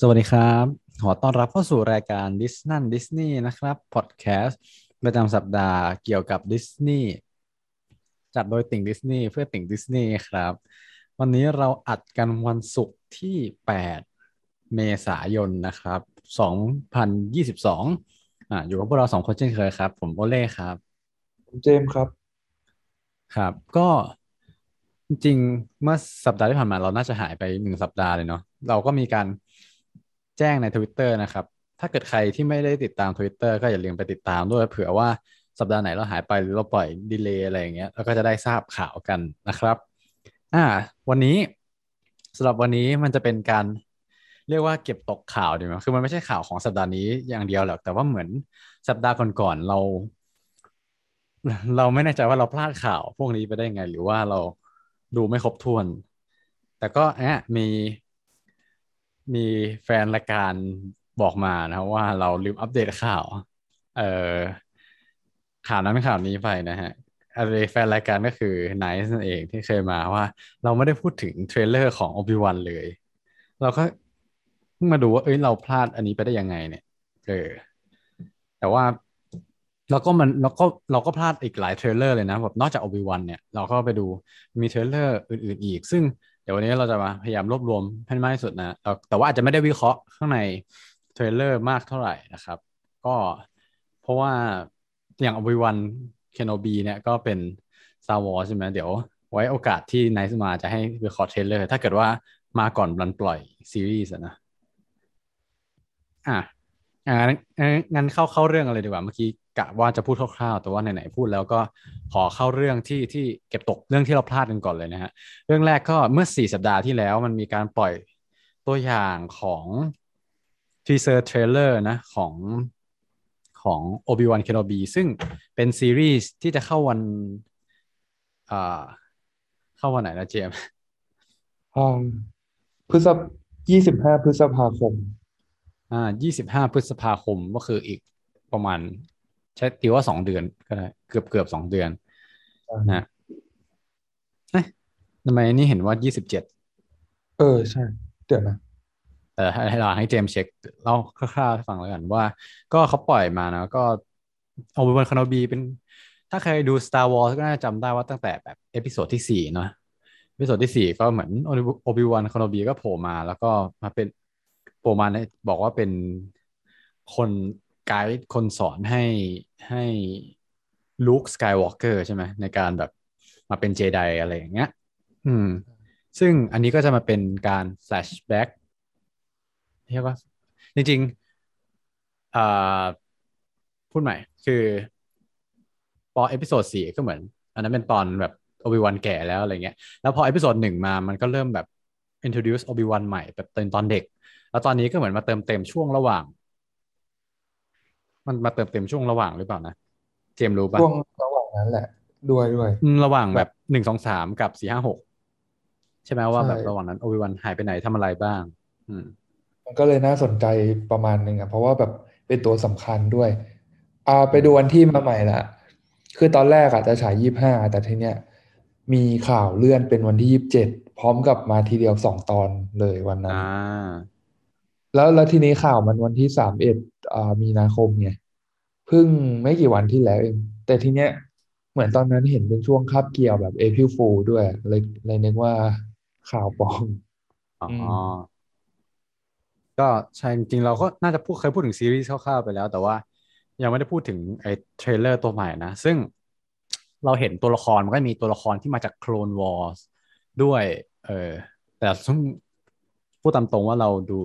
สวัสดีครับ ขอต้อนรับเข้าสู่รายการดิสนั่นดิสนีย์นะครับพอดแคสต์ประจำสัปดาห์เกี่ยวกับดิสนีย์จัดโดยติ่งดิสนีย์เพื่อติ่งดิสนีย์ครับ วันนี้เราอัดกันวันศุกร์ที่ 8 เมษายนนะครับ 2022อ่าอยู่กับพวกเราสองคนเช่นเคยครับ ผมโอเล่ครับ ผมเจมส์ครับ ครับ ก็จริงๆเมื่อสัปดาห์ที่ผ่านมาเราน่าจะหายไปหนึ่งสัปดาห์เลยเนาะเราก็มีการ แจ้งใน Twitter นะครับ ถ้าเกิดใครที่ไม่ได้ติดตาม Twitter ก็อย่าลืมไปติดตามด้วยเผื่อว่าสัปดาห์ไหนเราหายไปหรือเราปล่อยดีเลย์อะไรอย่างเงี้ยเราก็จะได้ทราบข่าวกันนะครับอ่าวันนี้สำหรับวันนี้มันจะเป็นการเรียกว่าเก็บตกข่าวดีไหมคือมันไม่ใช่ข่าวของสัปดาห์นี้อย่างเดียวหรอกแต่ว่าเหมือนสัปดาห์ก่อนๆเรา เราไม่แน่ใจว่าเราพลาดข่าว พวกนี้ไปได้ยังไง หรือว่าเราดูไม่ครบถ้วน แต่ก็แอบมี มีแฟนรายการบอกมานะว่าเราลืมอัปเดตข่าว เอ่อข่าวนั้นข่าวนี้ไปนะฮะอะไรแฟนรายการก็คือไนซ์นั่นเองที่เคยมาว่า เราไม่ได้พูดถึง trailer ของ Obi-Wan เลย เราก็เพิ่งมาดูว่าเอ้ยเราพลาดอันนี้ไปได้ยังไงเนี่ยเออแต่ว่าเราก็มันเราก็เราก็พลาดอีกหลาย trailer เลยนะแบบนอกจาก Obi-Wan เนี่ยเราก็ไปดูมี trailer อื่น ๆ อีก ซึ่ง เดี๋ยววันนี้เราจะมาพยายามรวบรวมให้มากที่สุดนะ แต่ว่าอาจจะไม่ได้วิเคราะห์ข้างใน trailer มากเท่าไหร่นะครับ ก็เพราะว่าอย่าง Obi-Wan Kenobi เนี่ยก็เป็น Star Wars ใช่ไหมเดี๋ยวไว้โอกาสที่ไนซ์มาจะให้วิเคราะห์ trailer ถ้าเกิดว่ามาก่อนวันปล่อยซีรีส์นะ อะงั้นงั้นเข้าเข้าเรื่องอะไรดีกว่าเมื่อกี้ กะว่าจะพูดคร่าวๆ แต่ว่าไหนๆพูดแล้วก็ขอเข้าเรื่องที่ที่เก็บตกเรื่องที่เราพลาดกันก่อนเลยนะฮะเรื่องแรกก็เมื่อสี่สัปดาห์ที่แล้วมันมีการปล่อยตัวอย่างของ teaser trailer นะของของ Obi-Wan Kenobi ซึ่งเป็นซีรีส์ที่จะเข้าวันอ่าเข้าวันไหนนะเจมส์อ่าพฤษภยี่สิบห้าพฤษภาคม อ่ายี่สิบห้าพฤษภาคมก็คืออีกประมาณ ใช้ตีว่าสองเดือนก็ได้เกือบเกือบสองเดือนนะเอ๊ะทำไมนี่เห็นว่ายี่สิบเจ็ดเออใช่ เดี๋ยวนะแต่ให้เราให้เจมส์เช็คเล่าคร่าวๆให้ฟังแล้วกันว่า ก็เขาปล่อยมานะก็Obi-Wan Kenobi เป็น ถ้าใครดู Star Wars ก็น่าจะจำได้ว่าตั้งแต่แบบ episode ที่สี่เนาะ episode ที่สี่ก็เหมือน Obi-Wan Kenobi ก็โผล่มาแล้วก็มาเป็นโผล่มาในบอกว่าเป็นคน ไกด์คนสอนให้ให้ Luke Skywalker ใช่ไหมในการแบบมาเป็นเจไดอะไรอย่างเงี้ย อืม ซึ่งอันนี้ก็จะมาเป็นการ flashbackเรียกว่า จริงๆอ่าพูดใหม่ คือพอ episode สี่ก็เหมือน อันนั้นเป็นตอนแบบโอบิวันแก่แล้วอะไรเงี้ย แล้วพอ episode หนึ่งมามันก็เริ่มแบบ introduce โอบิวันใหม่แบบตอนตอนเด็ก แล้วตอนนี้ก็เหมือนมาเติมเต็มช่วงระหว่าง มันมาเติมเต็มช่วงระหว่างหรือเปล่านะเจมรู้ปะช่วงระหว่างนั้นแหละ ด้วยด้วยระหว่างแบบหนึ่งสองสามกับสี่ห้าหกใช่ไหมว่าใช่แบบระหว่างนั้นโอบิวันหายไปไหนทำอะไรบ้าง อืมมันก็เลยน่าสนใจประมาณหนึ่งอะเพราะว่าแบบเป็นตัวสำคัญด้วยอ่าไปดูวันที่มาใหม่ละคือตอนแรกอะจะฉายยี่สิบห้าแต่ทีเนี้ยมีข่าวเลื่อนเป็นวันที่ยี่สิบเจ็ดพร้อมกับมาทีเดียวสองตอนเลยวันนั้นอ่า แล้วแล้วทีนี้ข่าวมันวันที่สามเอ็ดอ่ามีนาคมไงเพิ่งไม่กี่วันที่แล้วเองแต่ทีเนี้ยเหมือนตอนนั้นเห็นเป็นช่วงคาบเกี่ยวแบบ April Fool ด้วยเลยเลยนึกว่าข่าวปลอมอ๋ออืมอก็ใช่จริงๆเราก็น่าจะพูดเคยพูดถึงซีรีส์คร่าวๆไปแล้ว แต่ว่ายังไม่ได้พูดถึงไอ้ trailer ตัวใหม่นะ ซึ่งเราเห็นตัวละครมันก็มีตัวละครที่มาจาก Clone Wars ด้วย เออแต่ซึ่งพูดตามตรงว่าเราดู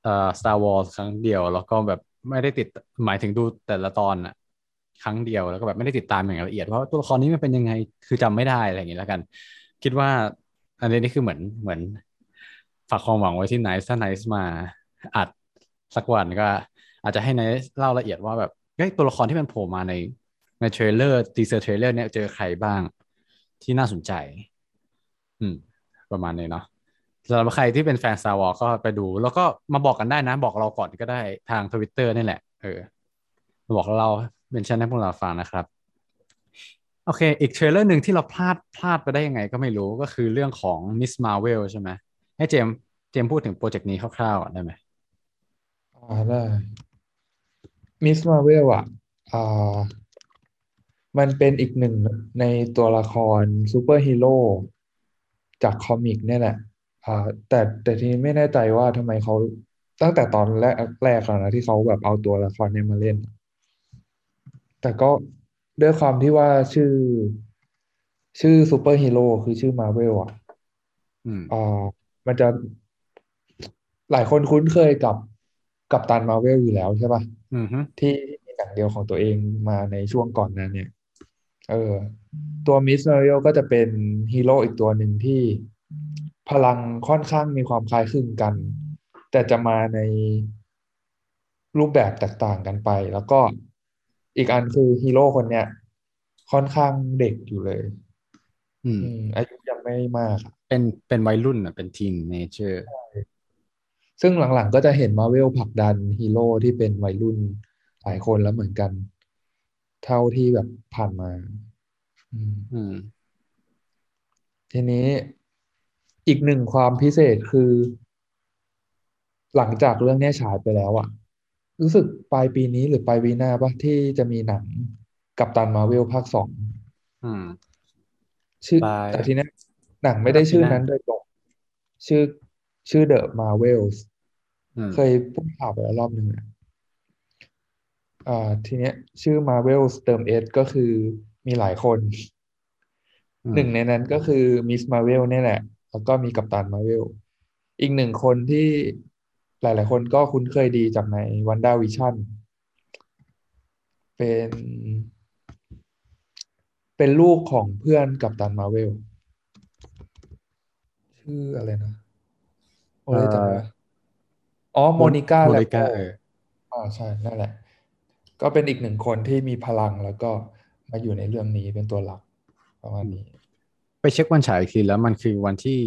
เอ่อ Star Wars ครั้งเดียว แล้วก็แบบไม่ได้ติดหมายถึงดูแต่ละตอนอะครั้งเดียวแล้วก็แบบไม่ได้ติดตามอย่างละเอียดว่าตัวละครนี้มันเป็นยังไงคือจำไม่ได้อะไรอย่างงี้แล้วกัน คิดว่าอันนี้นี่คือเหมือนเหมือนฝากความหวังไว้ที่ไนซ์ถ้าไนซ์มาอัดสักวันก็ อาจจะให้ไนซ์เล่าละเอียดว่าแบบตัวละครที่มันโผล่มาในใน trailer teaser trailer เนี่ยเจอใครบ้างที่น่าสนใจ อืม ประมาณนี้เนาะ สำหรับใครที่เป็นแฟน Star Wars ก็ไปดู แล้วก็มาบอกกันได้นะ บอกเราก่อนก็ได้ทางทวิตเตอร์นี่แหละ เออบอกเราเป็นชั่นให้พวกเราฟังนะครับ โอเค อีก trailer หนึ่งที่เราพลาดพลาดไปได้ยังไงก็ไม่รู้ก็คือเรื่องของ Ms. Marvel ใช่ไหมให้เจมเจมพูดถึงโปรเจกต์นี้คร่าวๆได้ไหมอ่าได้ Ms. Marvel อะอ่ามันเป็นอีกหนึ่งในตัวละครซูเปอร์ฮีโร่จาก comic เนี่ยแหละ อ่าแต่แต่ทีนี้ไม่แน่ใจว่าทำไมเขาตั้งแต่ตอนแรกแรกแล้วนะที่เขาแบบเอาตัวละครเนี้มาเล่น แต่ก็ด้วยความที่ว่าชื่อ ชื่อซูเปอร์ฮีโร่คือชื่อมาเวลอะอืมอ่ามันจะหลายคนคุ้นเคยกับ Captain Marvel อยู่แล้วใช่ป่ะอืมฮึที่มีหนังเดี่ยวของตัวเองมาในช่วงก่อนหน้านั้นเนี่ย เออ ตัว Ms. Marvel ก็จะเป็นฮีโร่อีกตัวหนึ่งที่ พลังค่อนข้างมีความคล้ายคลึงกัน แต่จะมาในรูปแบบแตกต่างกันไป แล้วก็อีกอันคือฮีโร่คนเนี้ยค่อนข้างเด็กอยู่เลย อืมอืมอายุยังไม่มากอะเป็นเป็นวัยรุ่นอะ เป็น teenager ซึ่งหลังๆ ก็จะเห็นมาเวลผลักดันฮีโร่ที่เป็นวัยรุ่นหลายคนแล้วเหมือนกัน เท่าที่แบบผ่านมา อืมอืมทีนี้ อีกหนึ่งความพิเศษคือ หลังจากเรื่องเนี้ยฉายไปแล้วอะรู้สึกปลายปีนี้หรือปลายปีหน้าปะที่จะมีหนังกัปตันมาเวลภาคสองอืมชื่อปลายแต่ทีเนี้ยหนังไม่ได้น่าจะปีชื่อหน้านั้นโดยตรงชื่อชื่อ The Marvels อืมเคยพูดข่าวไปแล้วรอบหนึ่งอะอ่า ทีเนี้ย ชื่อ Marvels เติม S ก็คือมีหลายคนอืมหนึ่งในนั้นก็คือ Ms. Marvel เนี่ยแหละ แล้วก็มี Captain Marvel อีกหนึ่งคนที่หลาย ๆ คนก็คุ้นเคยดีจากใน WandaVision เป็น เป็นลูกของเพื่อน Captain Marvel ชื่ออะไรนะ โอ้ยจำไม่ได้อ๋อโมนิก้าโมแลนิก้าเอออ่าใช่ นั่นแหละ ก็เป็นอีกหนึ่งคนที่มีพลังแล้วก็มาอยู่ในเรื่องนี้เป็นตัวหลักประมาณนี้ ไปเช็ควันฉายอีกทีแล้วมันคือวันที่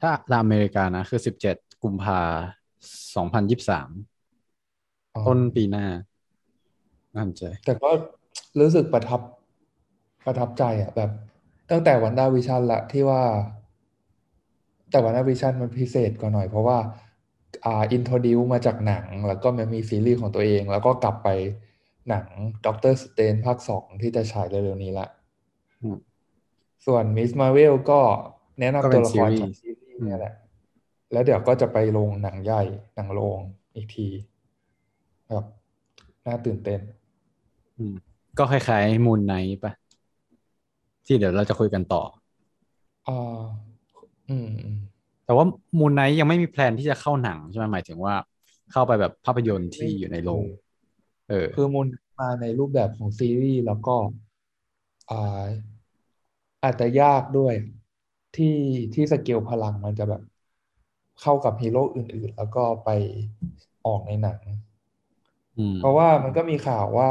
ถ้าตามอเมริกานะ คือสิบเจ็ดกุมภาสองพันยี่สิบสามอ๋อต้นปีหน้าน่าสนใจแต่ก็รู้สึกประทับประทับใจอะแบบ ตั้งแต่ WandaVision ละที่ว่า แต่ WandaVision มันพิเศษกว่าหน่อยเพราะว่าอ่า introduce มาจากหนัง แล้วก็มันมีซีรีส์ของตัวเอง แล้วก็กลับไปหนัง Doctor Strange ภาคสองที่จะฉายเร็วๆนี้ละอืม ส่วน Ms. Marvel ก็แนะก็นำเป็ตัวละครซีรีส์จากซีรีส์เนี่ยแหละ แล้วเดี๋ยวก็จะไปลงหนังใหญ่ หนังโรงอีกทีแบบน่าตื่นเต้นอืมก็คล้ายๆ Moon Knight ปะที่เดี๋ยวเราจะคุยกันต่ออ่าอืมอืมแต่ว่า Moon Knight ยังไม่มี plan ที่จะเข้าหนังใช่ไหมหมายถึงว่า เข้าไปแบบภาพยนตร์ที่อยู่ในโรงเออ คือมูลมาในรูปแบบของซีรีส์แล้วก็อ่า อาจจะยากด้วยที่ที่สเกลพลังมันจะแบบเข้ากับฮีโร่อื่น ๆ แล้วก็ไปออกในหนังอืมเพราะว่ามันก็มีข่าวว่า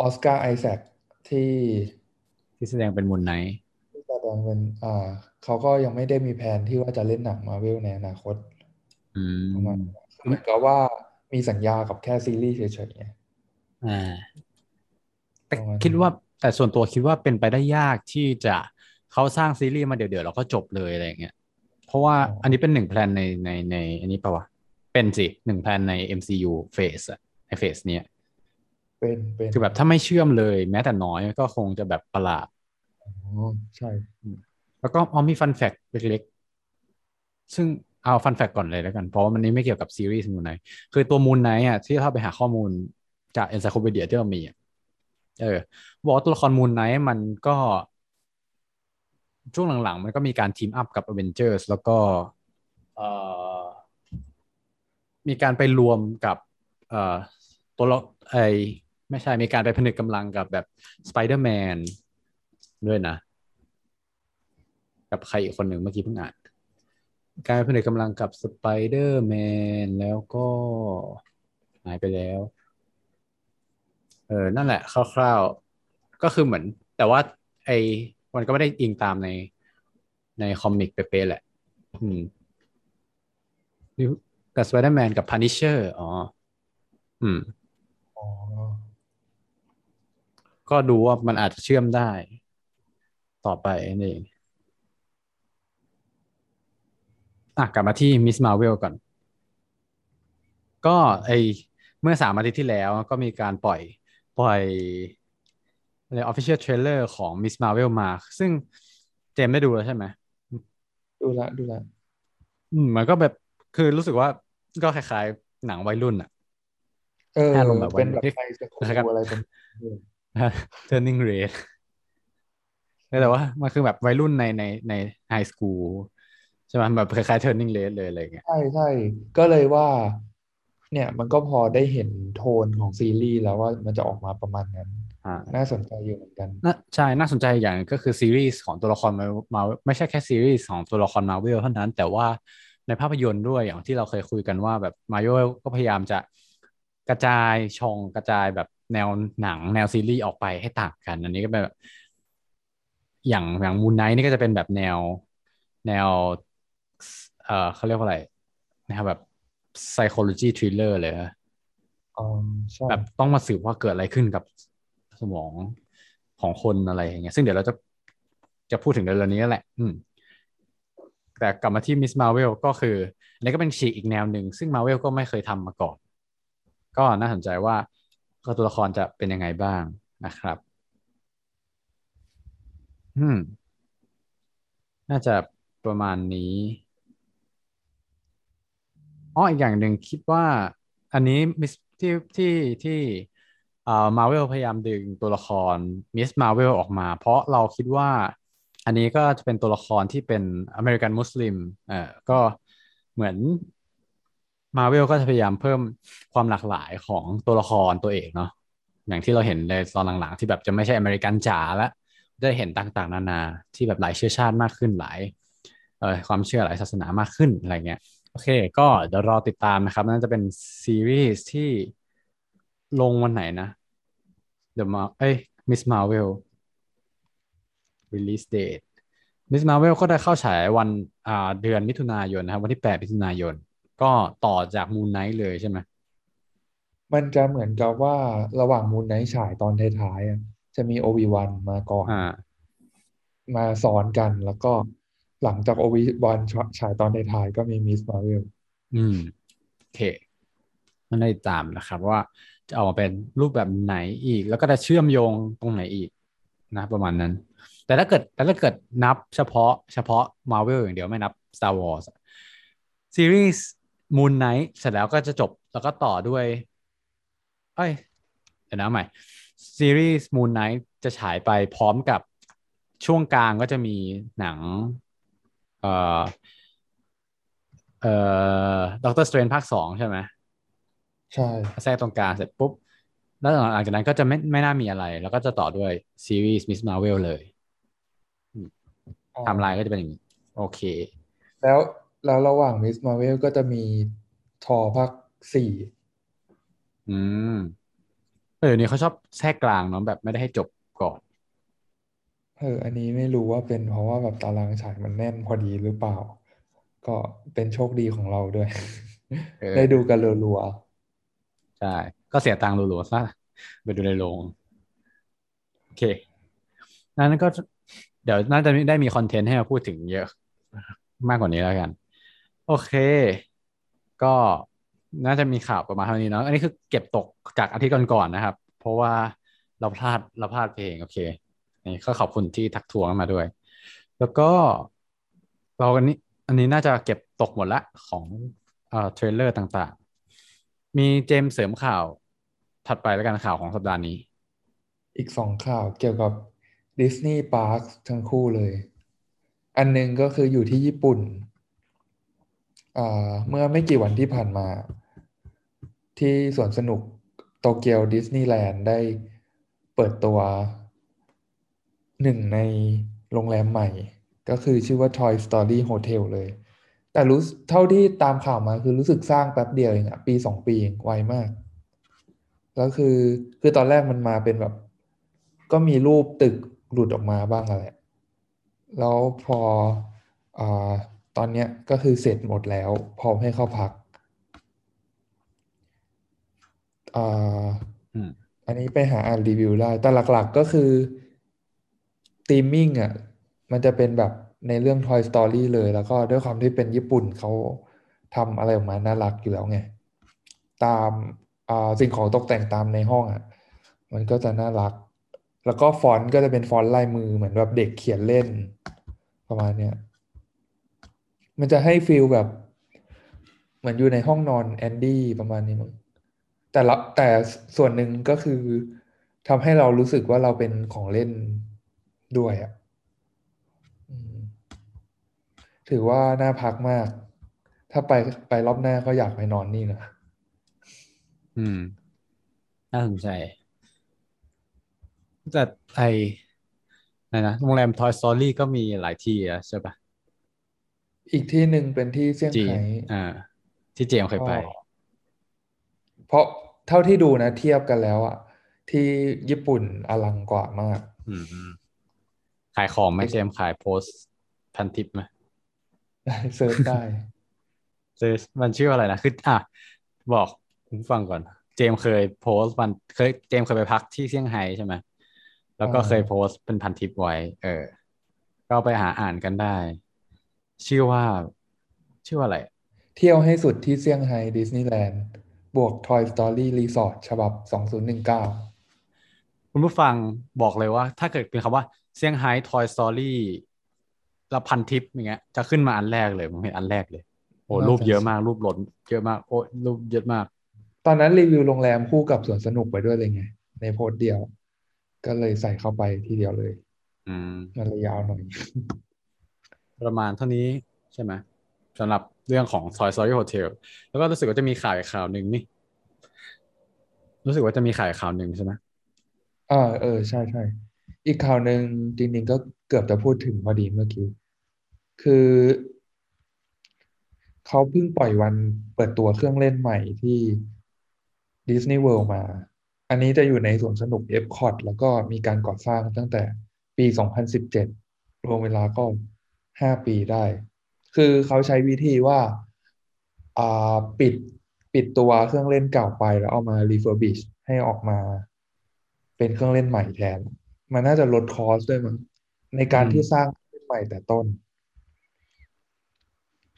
ออสการ์ไอแซคที่ที่แสดงเป็นมูนไนท์ที่แสดงเป็นอ่า เขาก็ยังไม่ได้มีแผนที่ว่าจะเล่นหนังมาเวลในอนาคตอืประมาณมนั้นเหมือนกับว่ามีสัญญากับแค่ซีรีส์เฉยๆไงอ่าแต่ประมาณคิดนั้นว่า แต่ส่วนตัวคิดว่าเป็นไปได้ยากที่จะเขาสร้างซีรีส์มาเดี๋ยวๆแล้วก็จบเลยอะไรอย่างเงี้ยเพราะว่าอันนี้เป็นหนึ่ง plan ในในในอันนี้ปะวะเป็นสิหนึ่ง plan ใน MCU phase อะใน phase เนี้ยเป็นเป็นคือแบบถ้าไม่เชื่อมเลยแม้แต่น้อยก็คงจะแบบประหลาดอ๋อใช่ แล้วก็อ๋อมี fun fact เล็กๆ ซึ่งเอา fun fact ก่อนเลยแล้วกัน เพราะว่ามันนี้ไม่เกี่ยวกับซีรีส์ Moon Knight คือตัว Moon Knight อะที่เข้าไปหาข้อมูลจาก Encyclopedia ที่เรามีอะ เออบอกว่าตัวละคร Moon Knight มันก็ ช่วงหลังๆ มันก็มีการทีมอัพกับ Avengers แล้วก็มีการไปรวมกับตัวละไอไม่ใช่มีการไปผนึกกำลังกับแบบ Spider-Man ด้วยนะ กับใครอีกคนหนึ่งเมื่อกี้เพิ่งอ่านการผนึกกำลังกับสไปเดอร์แมนแล้วก็หายไปแล้ว เออนั่นแหละคร่าวๆก็คือเหมือน แต่ว่าไอ้มันก็ไม่ได้อิงตามในใน comic เป๊ะๆแหละ อืมกับสไปเดอร์แมนกับ Punisher อ๋อ อืมอ๋อก็ดูว่ามันอาจจะเชื่อมได้ ต่อไปนั่นเองอะกลับมาที่ Ms. Marvel ก่อน ก็ไอเมื่อสามอาทิตย์ที่แล้วก็มีการปล่อย ปล่อยอะไร official trailer ของ Miss Marvel มา ซึ่งเจมส์ได้ดูแล้วใช่ไหม ดูละดูละอืมมันก็แบบคือรู้สึกว่าก็คล้ายๆ หนังวัยรุ่นอะเออให้อารมณ์แบบเป็นแบบวัยรุ่นไฮสคูคล้ายๆกับลอะไรเป็น Turning Red แต่ว่ามันคือแบบวัยรุ่นในในในไฮสคูลใช่ไหมแบบคล้ายๆ Turning Red เลยอะไรเงี้ยใช่ใช่ก็เลยว่า เนี่ยมันก็พอได้เห็นโทนของซีรีส์แล้วว่ามันจะออกมาประมาณนั้นอ่าน่าสนใจอยู่เหมือนกันน่าใช่ น่าสนใจอย่างหนึ่งก็คือซีรีส์ของตัวละครมามาไม่ใช่แค่ซีรีส์ของตัวละครมาเวลเท่านั้น แต่ว่าในภาพยนตร์ด้วยอย่างที่เราเคยคุยกันว่าแบบมาเวลก็พยายามจะกระจายช่องกระจายแบบแนวหนังแนวซีรีส์ออกไปให้ต่างกัน อันนี้ก็เป็นแบบอย่างอย่าง Moon Knight นี่ก็จะเป็นแบบแนวแนว เออเขาเรียกว่าอะไรนะครับแบบ psychology thriller เลยนะอ๋อใช่แบบต้องมาสืบว่าเกิดอะไรขึ้นกับสมองของคนอะไรอย่างเงี้ย ซึ่งเดี๋ยวเราจะจะพูดถึงเรื่องนี้แหละ อืม แต่กลับมาที่ Ms. Marvel ก็คืออันนี้ก็เป็นฉีกอีกแนวหนึ่ง ซึ่งมาเวลก็ไม่เคยทำมาก่อน ก็น่าสนใจว่าตัวละครจะเป็นยังไงบ้างนะครับ อืม น่าจะประมาณนี้ อ๋ออีกอย่างหนึ่งคิดว่าอันนี้มิสที่ที่ที่เอ่อมาเวลพยายามดึงตัวละครมิสมาเวลออกมา เพราะเราคิดว่าอันนี้ก็จะเป็นตัวละครที่เป็นอเมริกันมุสลิมเอ่อก็เหมือนมาเวลก็จะพยายามเพิ่มความหลากหลายของตัวละครตัวเอกเนาะอย่างที่เราเห็นในตอนหลังๆ ที่แบบจะไม่ใช่อเมริกันจ๋าแล้วจะเห็นต่างๆ นานาที่แบบหลายเชื้อชาติมากขึ้นหลายเอ่อความเชื่อหลายศาสนามากขึ้นอะไรเงี้ย โอเค ก็เดี๋ยวรอติดตามนะครับ น่าจะเป็นซีรีส์ที่ลงวันไหนนะ The Mar เอ้ย Miss Marvel release date Miss Marvel ก็ได้เข้าฉายวันอ่าเดือนมิถุนายนนะครับ วันที่8มิถุนายน ก็ต่อจาก Moon Knight เลยใช่ไหมมันจะเหมือนกับว่าระหว่างมูนไนท์ฉายตอนท้ายๆอะจะมีโอวิวันมาก่อนอ่ามาสอนกันแล้วก็ หลังจากโอวิวันฉายตอนท้ายก็มีมิสมาเวลอืมโอเคมันได้ติดตามนะครับว่าจะออกมาเป็นรูปแบบไหนอีก แล้วก็จะเชื่อมโยงตรงไหนอีกนะประมาณนั้น แต่ถ้าเกิดแต่ถ้าเกิดนับเฉพาะเฉพาะ Marvel อย่างเดียวไม่นับ Star Wars ซีรีส์ Moon Knight เสร็จแล้วก็จะจบแล้วก็ต่อด้วย เอ้ยเดี๋ยวนะใหม่ซีรีส์ Moon Knight จะฉายไปพร้อมกับช่วงกลางก็จะมีหนัง เอ่อเอ่อด็อกเตอร์สเตรนภาคสองใช่ไหมใช่แทรกตรงกลางเสร็จปุ๊บ แล้วหลังจากนั้นก็จะไม่ไม่น่ามีอะไร แล้วก็จะต่อด้วยซีรีส์ Ms. Marvel เลยอ่าไทม์ไลน์ก็จะเป็นอย่างนี้ โอเค แล้วแล้วระหว่าง Ms. Marvel ก็จะมีทอภาคสี่อืมเออเดี๋ยวนี้เขาชอบแทรกกลางเนาะแบบไม่ได้ให้จบก่อน เออ อันนี้ไม่รู้ว่าเป็นเพราะว่าแบบตารางฉายมันแน่นพอดีหรือเปล่า ก็เป็นโชคดีของเราด้วย เออ ได้ดูกันรัวใช่ ก็เสียตังค์รัวๆซะไปดูในโรงโอเคนั้นก็ เดี๋ยวน่าจะได้มีคอนเทนต์ให้มาพูดถึงเยอะมากกว่านี้แล้วกัน โอเค ก็น่าจะมีข่าวประมาณเท่านี้เนาะอันนี้คือเก็บตกจากอาทิตย์ก่อนๆนะครับ เพราะว่าเราพลาดเราพลาดเพลงโอเค นี่ก็ขอบคุณที่ทักทวงมาด้วย แล้วก็เราอันนี้อันนี้น่าจะเก็บตกหมดละของเอ่อ trailer ต่างๆ มีเจมส์เสริมข่าวถัดไปแล้วกันข่าวของสัปดาห์นี้ อีกสองข่าวเกี่ยวกับ Disney Park ทั้งคู่เลย อันหนึงก็คืออยู่ที่ญี่ปุ่นเมื่อไม่กี่วันที่ผ่านมา ที่สวนสนุกโตเกียวดิสนีย์แลนด์ได้เปิดตัว หนึ่งในโรงแรมใหม่ ก็คือชื่อว่า Toy Story Hotel เลย แต่รู้สึกเท่าที่ตามข่าวมาคือรู้สึกสร้างแป๊บเดียวเองอะปีสองปีเองไวมากแล้วคือคือตอนแรกมันมาเป็นแบบ ก็มีรูปตึกหลุดออกมาบ้างอะไรแล้วพออาตอนเนี้ยก็คือเสร็จหมดแล้วพร้อมให้เข้าพักอ่าอืมอันนี้ไปหาอ่านรีวิวได้ แต่หลักๆก็คือ theming อะมันจะเป็นแบบในเรื่อง Toy Story เลย แล้วก็ด้วยความที่เป็นญี่ปุ่นเขาทำอะไรออกมาน่ารักอยู่แล้วไง ตามสิ่งของตกแต่งตามในห้องอะมันก็จะน่ารัก แล้วก็ฟอนต์ก็จะเป็นฟอนต์ลายมือเหมือนแบบเด็กเขียนเล่น ประมาณเนี้ยมันจะให้ feel แบบ เหมือนอยู่ในห้องนอนแอนดี้ประมาณนี้มั้งแต่ละแต่ส่วนหนึ่งก็คือทำให้เรารู้สึกว่าเราเป็นของเล่น ด้วยอะอืมถือว่าน่าพักมาก ถ้าไปไปรอบหน้าก็อยากไปนอนนี่นะ อืม น่าสนใจ แต่ไอไหนนะ โรงแรม Toy Story ก็มีหลายที่อะใช่ปะอีกที่หนึ่งเป็นที่จีนเซี่ยงไฮ้อ่า ที่เจมส์เคยไปก็เพราะเท่าที่ดูนะ เทียบกันแล้วอะที่ญี่ปุ่นอลังกว่ามาก อืมอืม ขายของไหมเจมส์ขายโพสต์พันทิปไหม search ได้เจอมันชื่ออะไรนะคืออะบอกคุณผู้ฟังก่อน เจมส์เคยโพสต์มันเคยเจมส์เคยไปพักที่เซี่ยงไฮ้ใช่ไหมแล้วก็อ่าเคยโพสต์เป็นพันทิปไว้ เออ ก็ไปหาอ่านกันได้ ชื่อว่า ชื่อว่าอะไร เที่ยวให้สุดที่เซี่ยงไฮ้ดิสนีย์แลนด์บวก Toy Story Resort ฉบับ 2019 คุณผู้ฟังบอกเลยว่า ถ้าเกิดเป็นคำว่า เซี่ยงไฮ้ Toy Story แล้วพันทิปอย่างเงี้ย จะขึ้นมาอันแรกเลยผมเห็นอันแรกเลย โอ้น่ารูปจะเยอะมากรูปหล่นเยอะมากโอ้รูปเยอะมาก ตอนนั้นรีวิวโรงแรมคู่กับสวนสนุกไปด้วยเลยไง ในโพสต์เดียว ก็เลยใส่เข้าไปทีเดียวเลย อืมมันเลยยาวหน่อย ประมาณเท่านี้ใช่ไหมสำหรับเรื่องของ Toy Story Hotel แล้วก็รู้สึกว่าจะมีข่าวอีกข่าวหนึ่งนี่ รู้สึกว่าจะมีข่าวอีกข่าวหนึ่งใช่ไหมอ่าเออ ใช่ใช่ อีกข่าวหนึ่งจริงๆก็เกือบจะพูดถึงพอดีเมื่อกี้ คือ เขาเพิ่งปล่อยวันเปิดตัวเครื่องเล่นใหม่ที่ Disney World มา อันนี้จะอยู่ในสวนสนุก Epcot แล้วก็มีการก่อสร้างตั้งแต่ปี 2017 รวมเวลาก็ 5 ปีได้ คือเขาใช้วิธีว่าาปิดปิดตัวเครื่องเล่นเก่าไปแล้วเอามา refurbish ให้ออกมา เป็นเครื่องเล่นใหม่แทน มันน่าจะลดคอสด้วยมั้งในการที่สร้างเครื่องเล่นใหม่แต่ต้น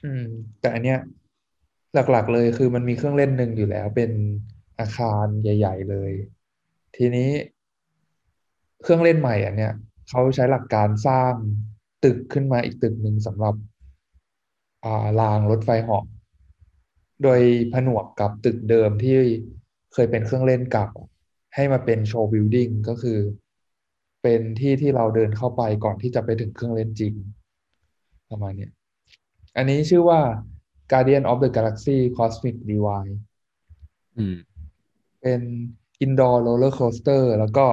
อืม แต่อันเนี้ย หลักๆเลยคือมันมีเครื่องเล่นหนึ่งอยู่แล้ว เป็นอาคารใหญ่ ๆ เลย ทีนี้เครื่องเล่นใหม่อันเนี้ยเขาใช้หลักการสร้างตึกขึ้นมาอีกตึกหนึ่งสำหรับอ่ารางรถไฟเหาะโดยผนวกกับตึกเดิมที่เคยเป็นเครื่องเล่นเก่าให้มาเป็นโชว์บิลดิ้งก็คือ เป็นที่ที่เราเดินเข้าไปก่อนที่จะไปถึงเครื่องเล่นจริง ประมาณเนี้ยอันนี้ชื่อว่า Guardian of the Galaxy Cosmic Divide อืมเป็น indoor roller coaster แล้วก็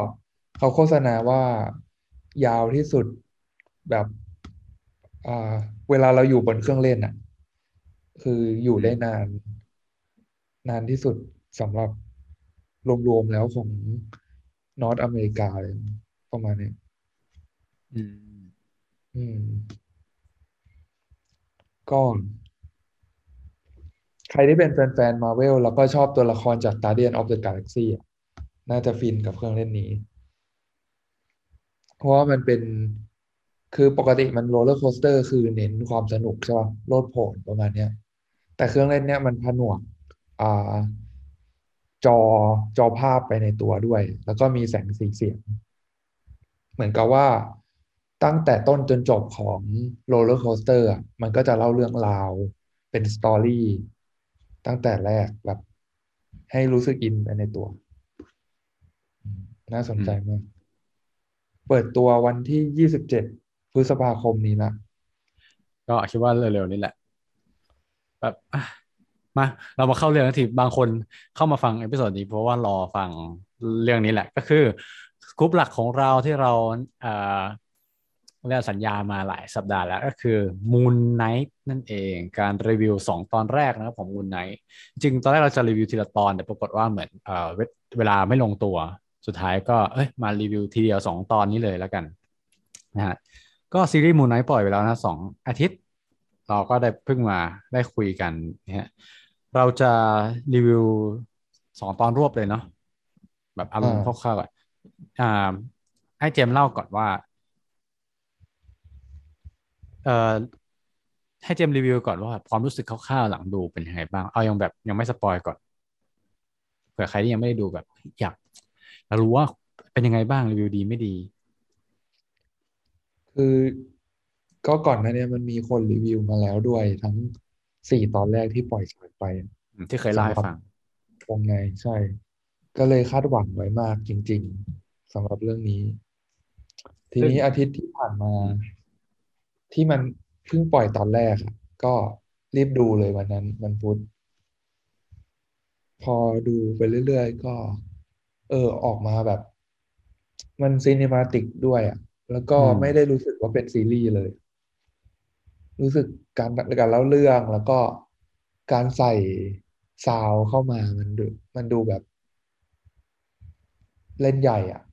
เขาโฆษณาว่ายาวที่สุดแบบอ่าเวลาเราอยู่บนเครื่องเล่นอะ คืออยู่ได้นาน นานที่สุดสำหรับรวมๆแล้วของนอร์ทอเมริกาเลย ประมาณนี้อืม อืม ก็ ใครที่เป็นแฟนๆมาเวลแล้วก็ชอบตัวละครจาก Guardian of the Galaxy อะน่าจะฟินกับเครื่องเล่นนี้ เพราะว่ามันเป็นคือปกติมัน roller coaster คือเน้นความสนุกใช่ป่ะโลดโผนประมาณเนี้ย แต่เครื่องเล่นเนี้ยมันผนวกอ่าจอจอภาพไปในตัวด้วย แล้วก็มีแสงสีเสียง เหมือนกับว่าตั้งแต่ต้นจนจบของ roller coaster อะมันก็จะเล่าเรื่องราวเป็น story ตั้งแต่แรกแบบ ให้รู้สึกอินไปในตัวอืมน่าสนใจมาก เปิดตัววันที่ยี่สิบเจ็ดพฤษภาคมนี้นะ ก็คิดว่าเร็วๆ นี้แหละ แบบอะมาเรามาเข้าเรื่องกันทีบางคนเข้ามาฟัง episode นี้เพราะว่ารอฟังเรื่องนี้แหละ ก็คือ กรุ๊ปหลักของเราที่เราเอ่อเรียกสัญญามาหลายสัปดาห์แล้วก็คือ Moon Knight นั่นเองการรีวิวสองตอนแรกนะครับของ Moon Knight จริงๆตอนแรกเราจะรีวิวทีละตอน แต่ปรากฏว่าเหมือนเอ่อเวเวลาไม่ลงตัว สุดท้ายก็เอ้ยมารีวิวทีเดียวสองตอนนี้เลยแล้วกันนะฮะก็ซีรีส์ Moon Knight ปล่อยไปแล้วนะสองอาทิตย์ เราก็ได้เพิ่งมาได้คุยกันนะฮะเราจะรีวิวสองตอนรวบเลยเนาะแบบอารมณ์คอ่าร่าวๆก่อน อ่าให้เจมส์เล่าก่อนว่า เอ่อให้เจมส์รีวิวก่อนว่าความรู้สึกคร่าวๆหลังดูเป็นยังไงบ้าง เอายังแบบยังไม่ spoil ก่อนเผื่อใครที่ยังไม่ได้ดูแบบอยากอยากรู้ว่าเป็นยังไงบ้างรีวิวดีไม่ดี คือก็ก่อนหน้าเนี้มันมีคนรีวิวมาแล้วด้วยทั้งสี่ตอนแรกที่ปล่อยฉายไปอืมที่เคยเล่าสำหให้รับฟังวงในใช่ ก็เลยคาดหวังไว้มากจริงๆ สำหรับเรื่องนี้ ทีซึ่งนี้อาทิตย์ที่ผ่านมาอืมที่มันเพิ่งปล่อยตอนแรกอะก็รีบดูเลยวันนั้นวันพุธพอดูไปเรื่อยๆ ก็ เออออกมาแบบ มันซีนิมาติกด้วยอะ แล้วก็อืมไม่ได้รู้สึกว่าเป็นซีรีส์เลย รู้สึกการการเล่าเรื่องแล้วก็การใส่ซาวด์เข้ามามันดูมันดูแบบ เล่นใหญ่อะอื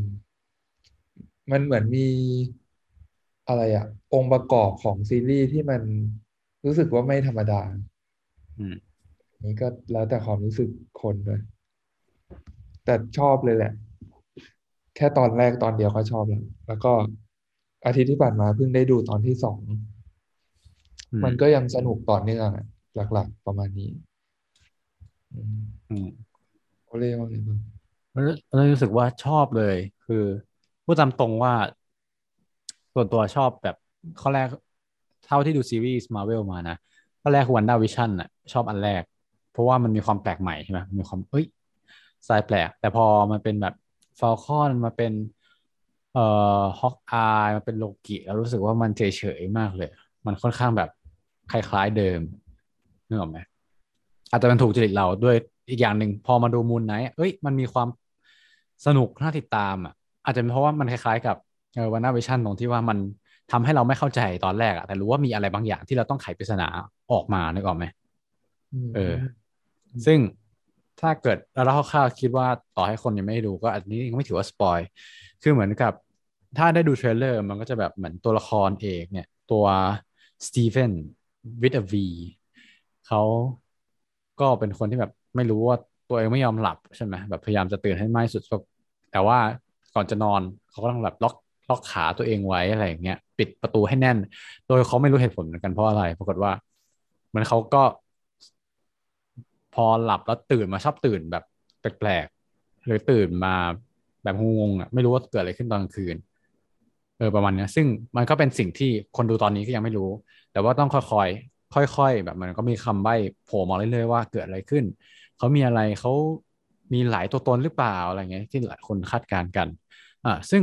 มมันเหมือนมีอะไรอะองค์ประกอบของซีรีส์ที่มันรู้สึกว่าไม่ธรรมดา อืมนี่ก็แล้วแต่ความรู้สึกคนด้วย แต่ชอบเลยแหละ แค่ตอนแรกตอนเดียวก็ชอบแล้ว แล้วก็อาทิตย์ที่ผ่านมาเพิ่งได้ดูตอนที่สองอืมมันก็ยังสนุกต่อเนื่องอะหลัก ๆ ประมาณนี้ อืมอืมโอเล่ว่าไงบ้าง แล้วแล้วรู้สึกว่าชอบเลย คือพูดตามตรงว่า ส่วนตัวชอบแบบข้อแรกเท่าที่ดูซีรีส์มาเวลมานะข้อแรกคือ WandaVision อะชอบอันแรก เพราะว่ามันมีความแปลกใหม่ใช่ไหมมีความเอ้ยสายแปลก แต่พอมันเป็นแบบ Falcon มาเป็นเอ่อ Hawkeye มาเป็นโลกิแล้วรู้สึกว่ามันเฉยๆมากเลย มันค่อนข้างแบบคล้ายๆเดิมนึกออกไหมอาจจะเป็นถูกจริตเราด้วยอีกอย่างหนึ่งพอมาดู Moon Knight เอ้ยมันมีความ สนุกน่าติดตามอะอาจจะเป็นเพราะว่ามันคล้ายๆ กับเออ WandaVision ตรงที่ว่ามันทำให้เราไม่เข้าใจตอนแรกอะแต่รู้ว่ามีอะไรบางอย่างที่เราต้องไขปริศนาออกมานึกออกไหมอืมเออ ซึ่งถ้าเกิดเราคร่าวๆคิดว่าต่อให้คนยังไม่ได้ดูก็อันนี้ยังไม่ถือว่า spoil คือเหมือนกับ ถ้าได้ดู trailer มันก็จะแบบเหมือนตัวละครเอกเนี่ย ตัวสตีเวนวิดวีเขาก็เป็นคนที่แบบไม่รู้ว่าตัวเองไม่ยอมหลับใช่ไหมแบบพยายามจะตื่นให้มากที่สุด แต่ว่าก่อนจะนอนเขาก็ต้องแบบล็อกล็อกขาตัวเองไว้อะไรอย่างเงี้ยปิดประตูให้แน่น โดยเขาไม่รู้เหตุผลเหมือนกันเพราะอะไร ปรากฏว่ามันเขาก็ พอหลับแล้วตื่นมาชอบตื่นแบบแปลกๆหรือตื่นมาแบบงงๆอะไม่รู้ว่าเกิดอะไรขึ้นตอนกลางคืนเออประมาณเนี้ยซึ่งมันก็เป็นสิ่งที่คนดูตอนนี้ก็ยังไม่รู้ แต่ว่าต้องค่อยๆค่อย ๆ แบบมันก็มีคำใบ้โผล่มาเรื่อยๆว่าเกิดอะไรขึ้นเขามีอะไรเขา มีหลายตัวตนหรือเปล่าอะไรเงี้ยที่หลายคนคาดการณ์กันอ่าซึ่ง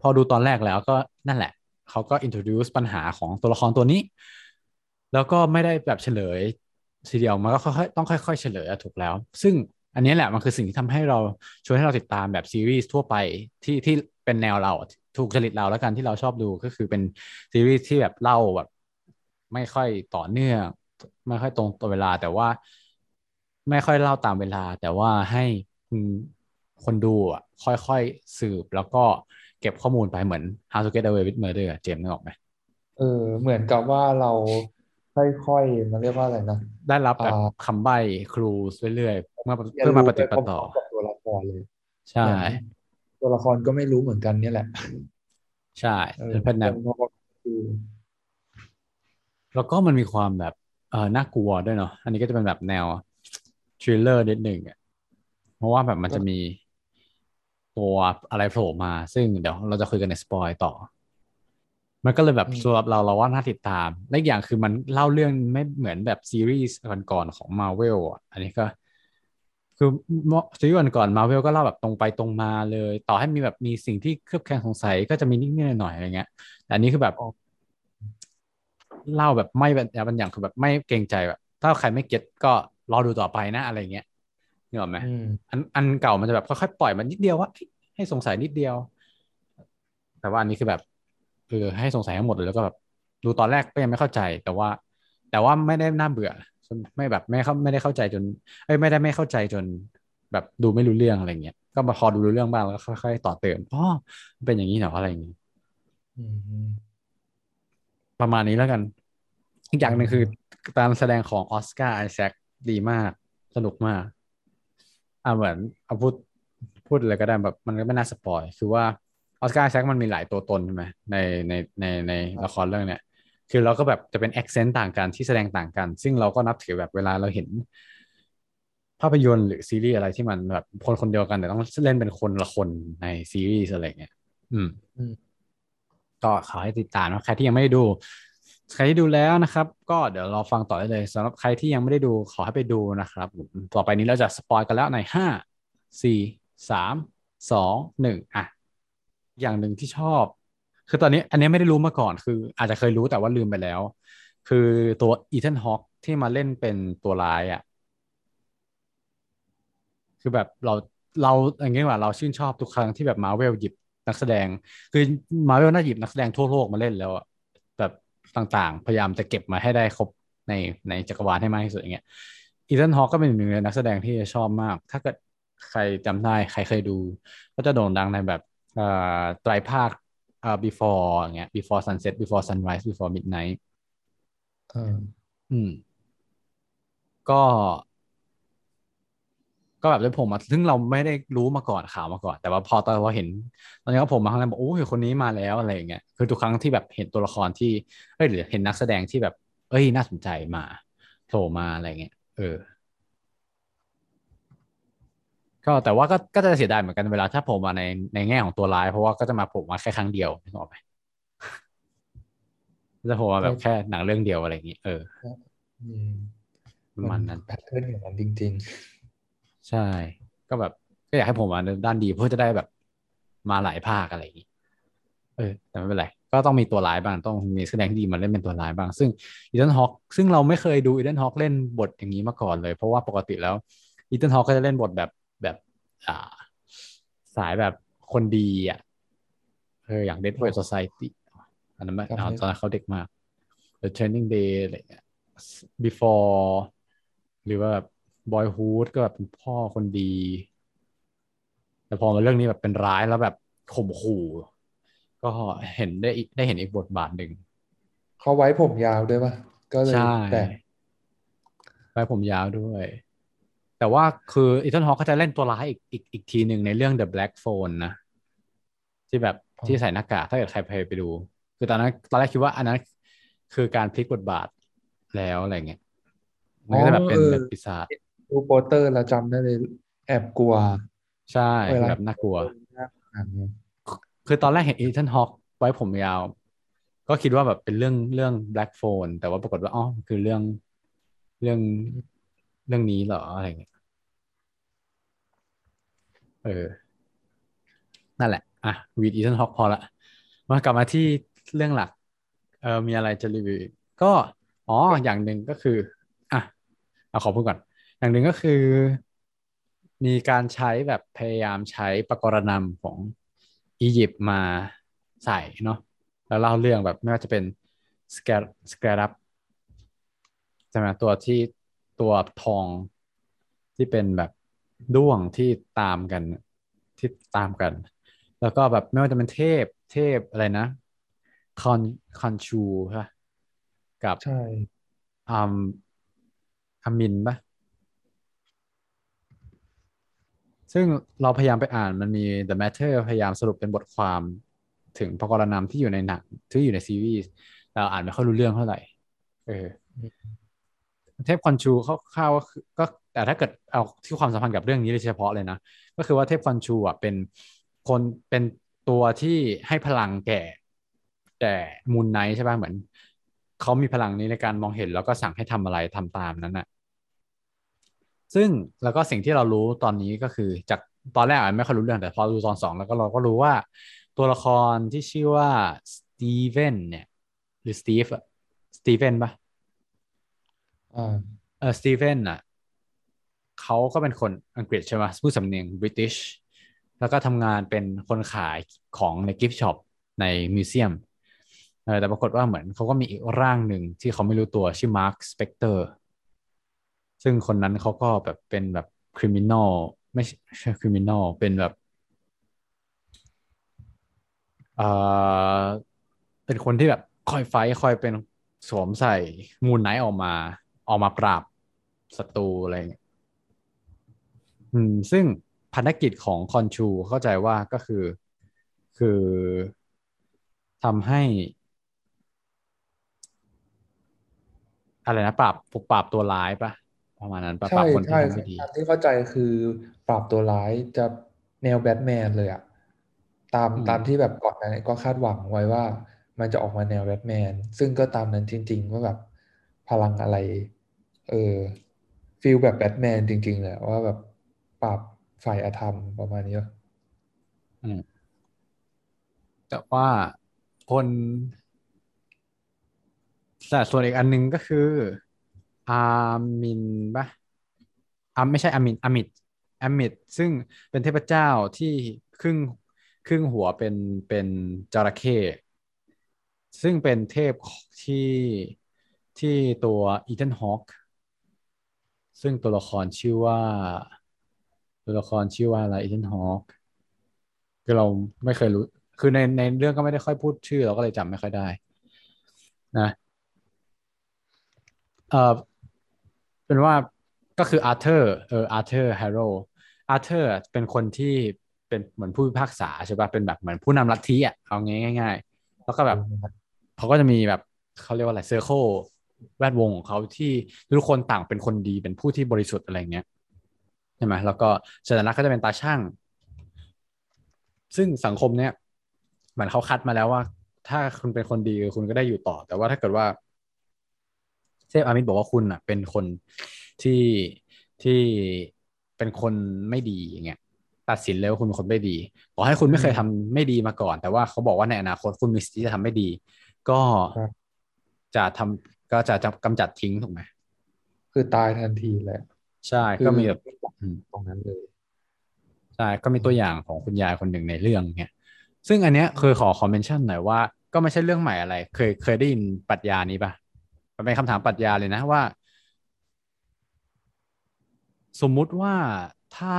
พอดูตอนแรกแล้วก็นั่นแหละ เขาก็ introduce ปัญหาของตัวละครตัวนี้ แล้วก็ไม่ได้แบบเฉลยทีเดียวมันก็ค่อยๆต้องค่อย ๆ เฉลยถูกแล้ว ซึ่งอันนี้แหละมันคือสิ่งที่ทำให้เราชวนให้เราติดตามแบบซีรีส์ทั่วไปที่ที่เป็นแนวเราถูกจริตเราแล้วกันที่เราชอบดูก็คือเป็นซีรีส์ที่แบบเล่าแบบไม่ค่อยต่อเนื่อง ไม่ค่อยตรงต่อเวลาแต่ว่า ไม่ค่อยเล่าตามเวลา แต่ว่าให้คนดูอะค่อยๆสืบแล้วก็เก็บข้อมูลไปเหมือน How to Get Away with Murder อะเจมส์นึกออกไหมเออเหมือนกับว่าเราค่อยๆมันเรียกว่าอะไรนะ ได้รับแบบอ่าคำใบ้ครูเรื่อยๆเมื่อเรียนเพื่อมารู้ปไปฏิดพปะต่อร้อมๆกับตัวละครเลย ใช่เหมือนตัวละครก็ไม่รู้เหมือนกันเนี่ยแหละ ใช่เออเป็นแบบพอดูแล้วก็มันมีความแบบเออน่ากลัวด้วยเนาะอันนี้ก็จะเป็นแบบแนว thriller นิดหนึ่งอะเพราะว่าแบบมันจะมีตัวอะไรโผล่มา ซึ่งเดี๋ยวเราจะคุยกันใน spoil ต่อ มันก็เลยแบบอืมสำหรับเราเราว่าน่าติดตาม และอีกอย่างคือมันเล่าเรื่องไม่เหมือนแบบซีรีส์ก่อนๆของ Marvel อะอันนี้ก็คือซีรีส์ก่อนๆ Marvel ก็เล่าแบบตรงไปตรงมาเลย ต่อให้มีแบบมีสิ่งที่เคลือบแคลงสงสัยก็จะมีนิดๆหน่อยๆอะไรเงี้ยแต่อันนี้คือแบบอ๋อเล่าแบบไม่แบบบางอย่างคือแบบไม่เกรงใจแบบ ถ้าใครไม่เก็ตก็ รอดูต่อไปนะอะไรเงี้ยนึกออกไหมอืมอันอันเก่ามันจะแบบค่อยๆปล่อยมันนิดเดียวว่าเอ้ยให้สงสัยนิดเดียว แต่ว่าอันนี้คือแบบเออให้สงสัยทั้งหมดเลยแล้วก็แบบดูตอนแรกก็ยังไม่เข้าใจ แต่ว่า แต่ว่าไม่ได้น่าเบื่อ ไม่แบบไม่เข้าไม่ได้เข้าใจจนเอ้ยไม่ได้ไม่เข้าใจจน แบบดูไม่รู้เรื่องอะไรเงี้ยก็มาพอดูรู้เรื่องบ้างแล้วก็ค่อยๆต่อเติมอ๋อมันเป็นอย่างนี้เหรออะไรอย่างงี้อืมประมาณนี้แล้วกันอีกอย่างหนึ่งคือการแสดงของออสการ์ไอแซค ดีมาก สนุกมาก อ่าเหมือนเอาพูดพูดเลยก็ได้แบบมันก็ไม่น่า spoil คือว่า Oscar Isaac มันมีหลายตัวตนใช่ไหมในในในในละครเรื่องเนี้ยคือเราก็แบบจะเป็น accent ต่างกันที่แสดงต่างกัน ซึ่งเราก็นับถือแบบเวลาเราเห็น ภาพยนตร์หรือซีรีส์อะไรที่มันแบบคนคนเดียวกัน แต่ต้องเล่นเป็นคนละคนในซีรีส์อะไรเงี้ย อืมอืมก็ขอให้ติดตามนะใครที่ยังไม่ได้ดู ใครที่ดูแล้วนะครับ ก็เดี๋ยวรอฟังต่อได้เลยสำหรับใครที่ยังไม่ได้ดูขอให้ไปดูนะครับ ต่อไปนี้เราจะสปอยกันแล้วในห้าสี่สามสองหนึ่งอะ อย่างหนึ่งที่ชอบ คือตอนนี้อันนี้ไม่ได้รู้มาก่อน คือ อาจจะเคยรู้แต่ว่าลืมไปแล้ว คือตัวอีเทนฮอคที่มาเล่นเป็นตัวร้ายอะ คือแบบเราเราอย่างเงี้ยว่าเราชื่นชอบทุกครั้งที่แบบมาเวลหยิบนักแสดง คือมาเวลน่าหยิบนักแสดงทั่วโลกมาเล่นแล้วอะ ต่างๆ พยายามจะเก็บมาให้ได้ครบในในจักรวาลให้มากที่สุดอย่างเงี้ยอีเทนฮอคก็เป็นหนึ่งในนักแสดงที่ชอบมาก ถ้าเกิดใครจำได้ใครเคยดู ก็จะโด่งดังในแบบเอ่อไตรภาคเอ่อ before อย่างเงี้ย before sunset before sunrise before midnight อ่าอืมก็ ก็แบบได้ผมมาซึ่งเราไม่ได้รู้มาก่อนข่าวมาก่อน แต่ว่าพอตอนเราเห็น ตอนนี้ก็ผมมาข้างในบอกโอ้ยคนนี้มาแล้วอะไรอย่างเงี้ยคือทุกครั้งที่แบบเห็นตัวละครที่เอ้ยหรือเห็นนักแสดงที่แบบ เอ้ยน่าสนใจมาโผล่มาอะไรเงี้ยเออ ก็แต่ว่าก็ก็จะเสียดายเหมือนกันเวลาถ้าโผล่มาในในแง่ของตัวร้าย เพราะว่าก็จะมาโผล่มาแค่ครั้งเดียวนึกออกไหมจะโผล่มาแบบแค่หนังเรื่องเดียวอะไรอย่างงี้เอออืมประมาณนั้นแพทเทิร์นอย่างนั้นจริง ใช่ ก็แบบก็อยากให้ผมมาในด้านดีเพื่อจะได้แบบมาหลายภาคอะไรอย่างนี้เออ แต่ไม่เป็นไร ก็ต้องมีตัวร้ายบ้าง ต้องมีแสดงที่ดีมาเล่นเป็นตัวร้ายบ้าง ซึ่งอี t ทนฮอคซึ่งเราไม่เคยดูอี t ทนฮอคเล่นบทอย่างนี้มาก่อนเลย เพราะว่าปกติแล้วอี t ทนฮอคก็จะเล่นบทแบบแบบอ่าสายแบบคนดีอะเอออย่าง Dead Poet Society อันนั้นไม่เอาตอนนั้นเขาเด็กมาก The Training Day อะไรอย่างเงี้ย Before หรือว่าแบบ Boyhood ก็แบบเป็นพ่อคนดี แต่พอมาเรื่องนี้แบบเป็นร้ายแล้วแบบข่มขู่ก็เห็นได้อีกได้เห็นอีกบทบาทหนึ่งๆเขาไว้ผมยาวด้วยป่ะก็เลยใช่แปลกไว้ผมยาวด้วย แต่ว่าคืออีเทนฮอคเขาจะเล่นตัวร้ายอีกอีกอีกทีหนึ่งในเรื่อง The Black Phone นะ ที่แบบที่ใส่หน้ากากถ้าเกิดใครเคยไปดู คือตอนนั้นตอนแรกคิดว่าอันนั้นคือการพลิกบทบาทแล้วอะไรเงี้ยมันก็จะแบบเป็นอ๋อเออแบบปีศาจ ดูโปสเตอร์แล้วจำได้เลย แอบกลัว ใช่เวลาแบบน่ากลัวหน้าหนังเนี่ยคือตอนแรกเห็นอี t ทนฮอคไว้ผมยาว ก็คิดว่าแบบเป็นเรื่องเรื่อง Black Phone แต่ว่าปรากฏว่าอ๋อคือเรื่องเรื่องเรื่องนี้เหรออะไรเงี้ยเออ นั่นแหละ อะวีดอี t ทนฮอคพอละมากลับมาที่เรื่องหลัก เออมีอะไรจะรีวิวอีกก็ อ๋อ อย่างหนึ่งก็คือ อะ เอาขอพูดก่อน อย่างหนึ่งก็คือ มีการใช้แบบพยายามใช้ปรากรณำของอียิปต์มาใส่เนาะแล้วเล่าเรื่องแบบไม่ว่าจะเป็นสแกรสแกรับใช่ไหมตัวที่ตัวทองที่เป็นแบบด้วงที่ตามกันที่ตามกัน แล้วก็แบบไม่ว่าจะเป็นเทพเทพอะไรนะคอนคอนชูใช่ปะกับใช่อัมอามินปะ ซึ่งเราพยายามไปอ่านมันมี The Matter พยายามสรุปเป็นบทความถึงพกรณำที่อยู่ในหนังที่อยู่ในซีรีส์เราอ่านไม่ค่อยรู้เรื่องเท่าไหร่ เออ เทพคอนชูคร่าวๆก็คือก็แต่ถ้าเกิดเอาที่ความสัมพันธ์กับเรื่องนี้โดยเฉพาะเลยนะ ก็คือว่าเทพคอนชูอะเป็นคนเป็นตัวที่ให้พลังแก่แก่มูนไนท์ใช่ป่ะเหมือนเขามีพลังนี้ในการมองเห็นแล้วก็สั่งให้ทำอะไรทำตามนั้นน่ะ ซึ่งแล้วก็สิ่งที่เรารู้ตอนนี้ก็คือจากตอนแรกอาจไม่ค่อยรู้เรื่องแต่พอดูตอนสองแล้วก็เราก็รู้ว่า ตัวละครที่ชื่อว่าสตีเวนเนี่ย หรือสตีฟอะสตีเวนปะอ่าเออสตีเวนอะเขาก็เป็นคนอังกฤษใช่ไหมพูดสำเนียง British แล้วก็ทำงานเป็นคนขายของใน gift shop ใน museum แต่ปรากฏว่าเหมือนเขาก็มีอีกร่างหนึ่งที่เขาไม่รู้ตัวชื่อ Marc Spector ซึ่งคนนั้นเขาก็แบบเป็นแบบcriminal ไม่ใช่ criminal เป็นแบบเอ่อเป็นคนที่แบบคอย fight คอยเป็นสวมใส่มูนไนท์ออกมา ออกมาปราบศัตรูอะไรอย่างเงี้ยอืมซึ่งภารกิจของคอนชูเข้าใจว่าก็คือ คืคือทำให้ อะไรนะปราบปราบตัวร้ายปะ ประมาณนั้นปะปใช่ราบคนที่ใช่ทำไม่ดี ตามที่เข้าใจคือปราบตัวร้ายจะแนวแบทแมนเลยอะตามอืม ตามที่แบบก่อนหน้านี้ก็คาดหวังไว้ว่ามันจะออกมาแนวแบทแมน ซึ่งก็ตามนั้นจริง ๆ ว่าแบบพลังอะไร เออฟีลแบบแบทแมนจริงๆเลยว่าแบบปราบฝ่ายอธรรมประมาณนี้ปะอืมแต่ว่าคนแต่ส่วนอีกอันหนึงก็คือ อามินปะอาไม่ใช่อามินอามิดอามิดซึ่งเป็นเทพเจ้าที่ครึ่งครึ่งหัวเป็นเป็นจระเข้ซึ่งเป็นเทพที่ที่ตัวอีเทนฮอคซึ่งตัวละครชื่อว่า ตัวละครชื่อว่าอะไรอีเทนฮอคคือเราไม่เคยรู้ คือในในเรื่องก็ไม่ได้ค่อยพูดชื่อ เราก็เลยจำไม่ค่อยได้ นะ เอ่อ เป็นว่าก็คืออาร์เธอร์เอออาร์เธอร์แฮร์โรอาร์เธอร์เป็นคนที่เป็นเหมือนผู้พิพากษาใช่ป่ะเป็นแบบเหมือนผู้นำลัทธิอะเอาง่ายๆ แล้วก็แบบเขาก็จะมีแบบเขาเรียกว่าอะไร circle แวดวงของเขาที่ทุกคนต่างเป็นคนดีเป็นผู้ที่บริสุทธิ์อะไรเงี้ยใช่ไหมแล้วก็สัญลักษณ์ก็จะเป็นตาช่าง ซึ่งสังคมเนี้ยเหมือนเขาคัดมาแล้วว่า ถ้าคุณเป็นคนดีคุณก็ได้อยู่ต่อ แต่ว่าถ้าเกิดว่า เทพอามิดบอกว่าคุณอะ เป็นคนที่ที่เป็นคนไม่ดีอย่างเงี้ยตัดสินเลยว่าคุณเป็นคนไม่ดีต่อให้คุณไม่เคยทำไม่ดีมาก่อน แต่ว่าเขาบอกว่าในอนาคตคุณมีสิทธิ์ที่จะทำไม่ดี ก็ครับจะทำก็จะจะกำจัดทิ้งถูกไหมคือตายทันทีแหละ ใช่คือก็มีแบบอืมตรงนั้นเลยใช่ก็มีตัวอย่างของคุณยายคนหนึ่งในเรื่องเนี่ยซึ่งอันเนี้ยเคยขอคอมเมนชั่นหน่อยว่าก็ไม่ใช่เรื่องใหม่อะไร เคยเคยได้ยินปรัชญานี้ปะ มันเป็นคำถามปรัชญาเลยนะว่า สมมุติว่าถ้า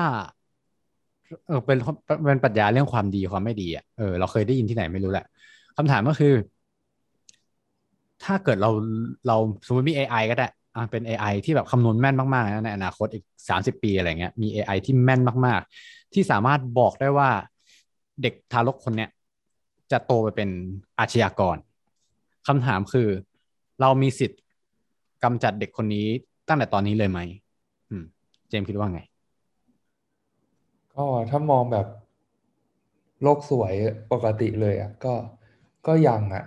เออเป็นเป็นปรัชญาเรื่องความดีความไม่ดีอะเออเราเคยได้ยินที่ไหนไม่รู้แหละคำถามก็คือ ถ้าเกิดเราเราสมมติมี AI ก็ได้อ่าเป็น AI ที่แบบคำนวณแม่นมากๆนะในอนาคตอีกสามสิบปีอะไรเงี้ยมี AI ที่แม่นมาก ๆ ที่สามารถบอกได้ว่าเด็กทารกคนเนี้ยจะโตไปเป็นอาชญากรคำถามคือ เรามีสิทธิ์กำจัดเด็กคนนี้ตั้งแต่ตอนนี้เลยไหมอืมเจมส์คิดว่าไง ก็ถ้ามองแบบโลกสวยปกติเลยอะก็ก็ยังอะ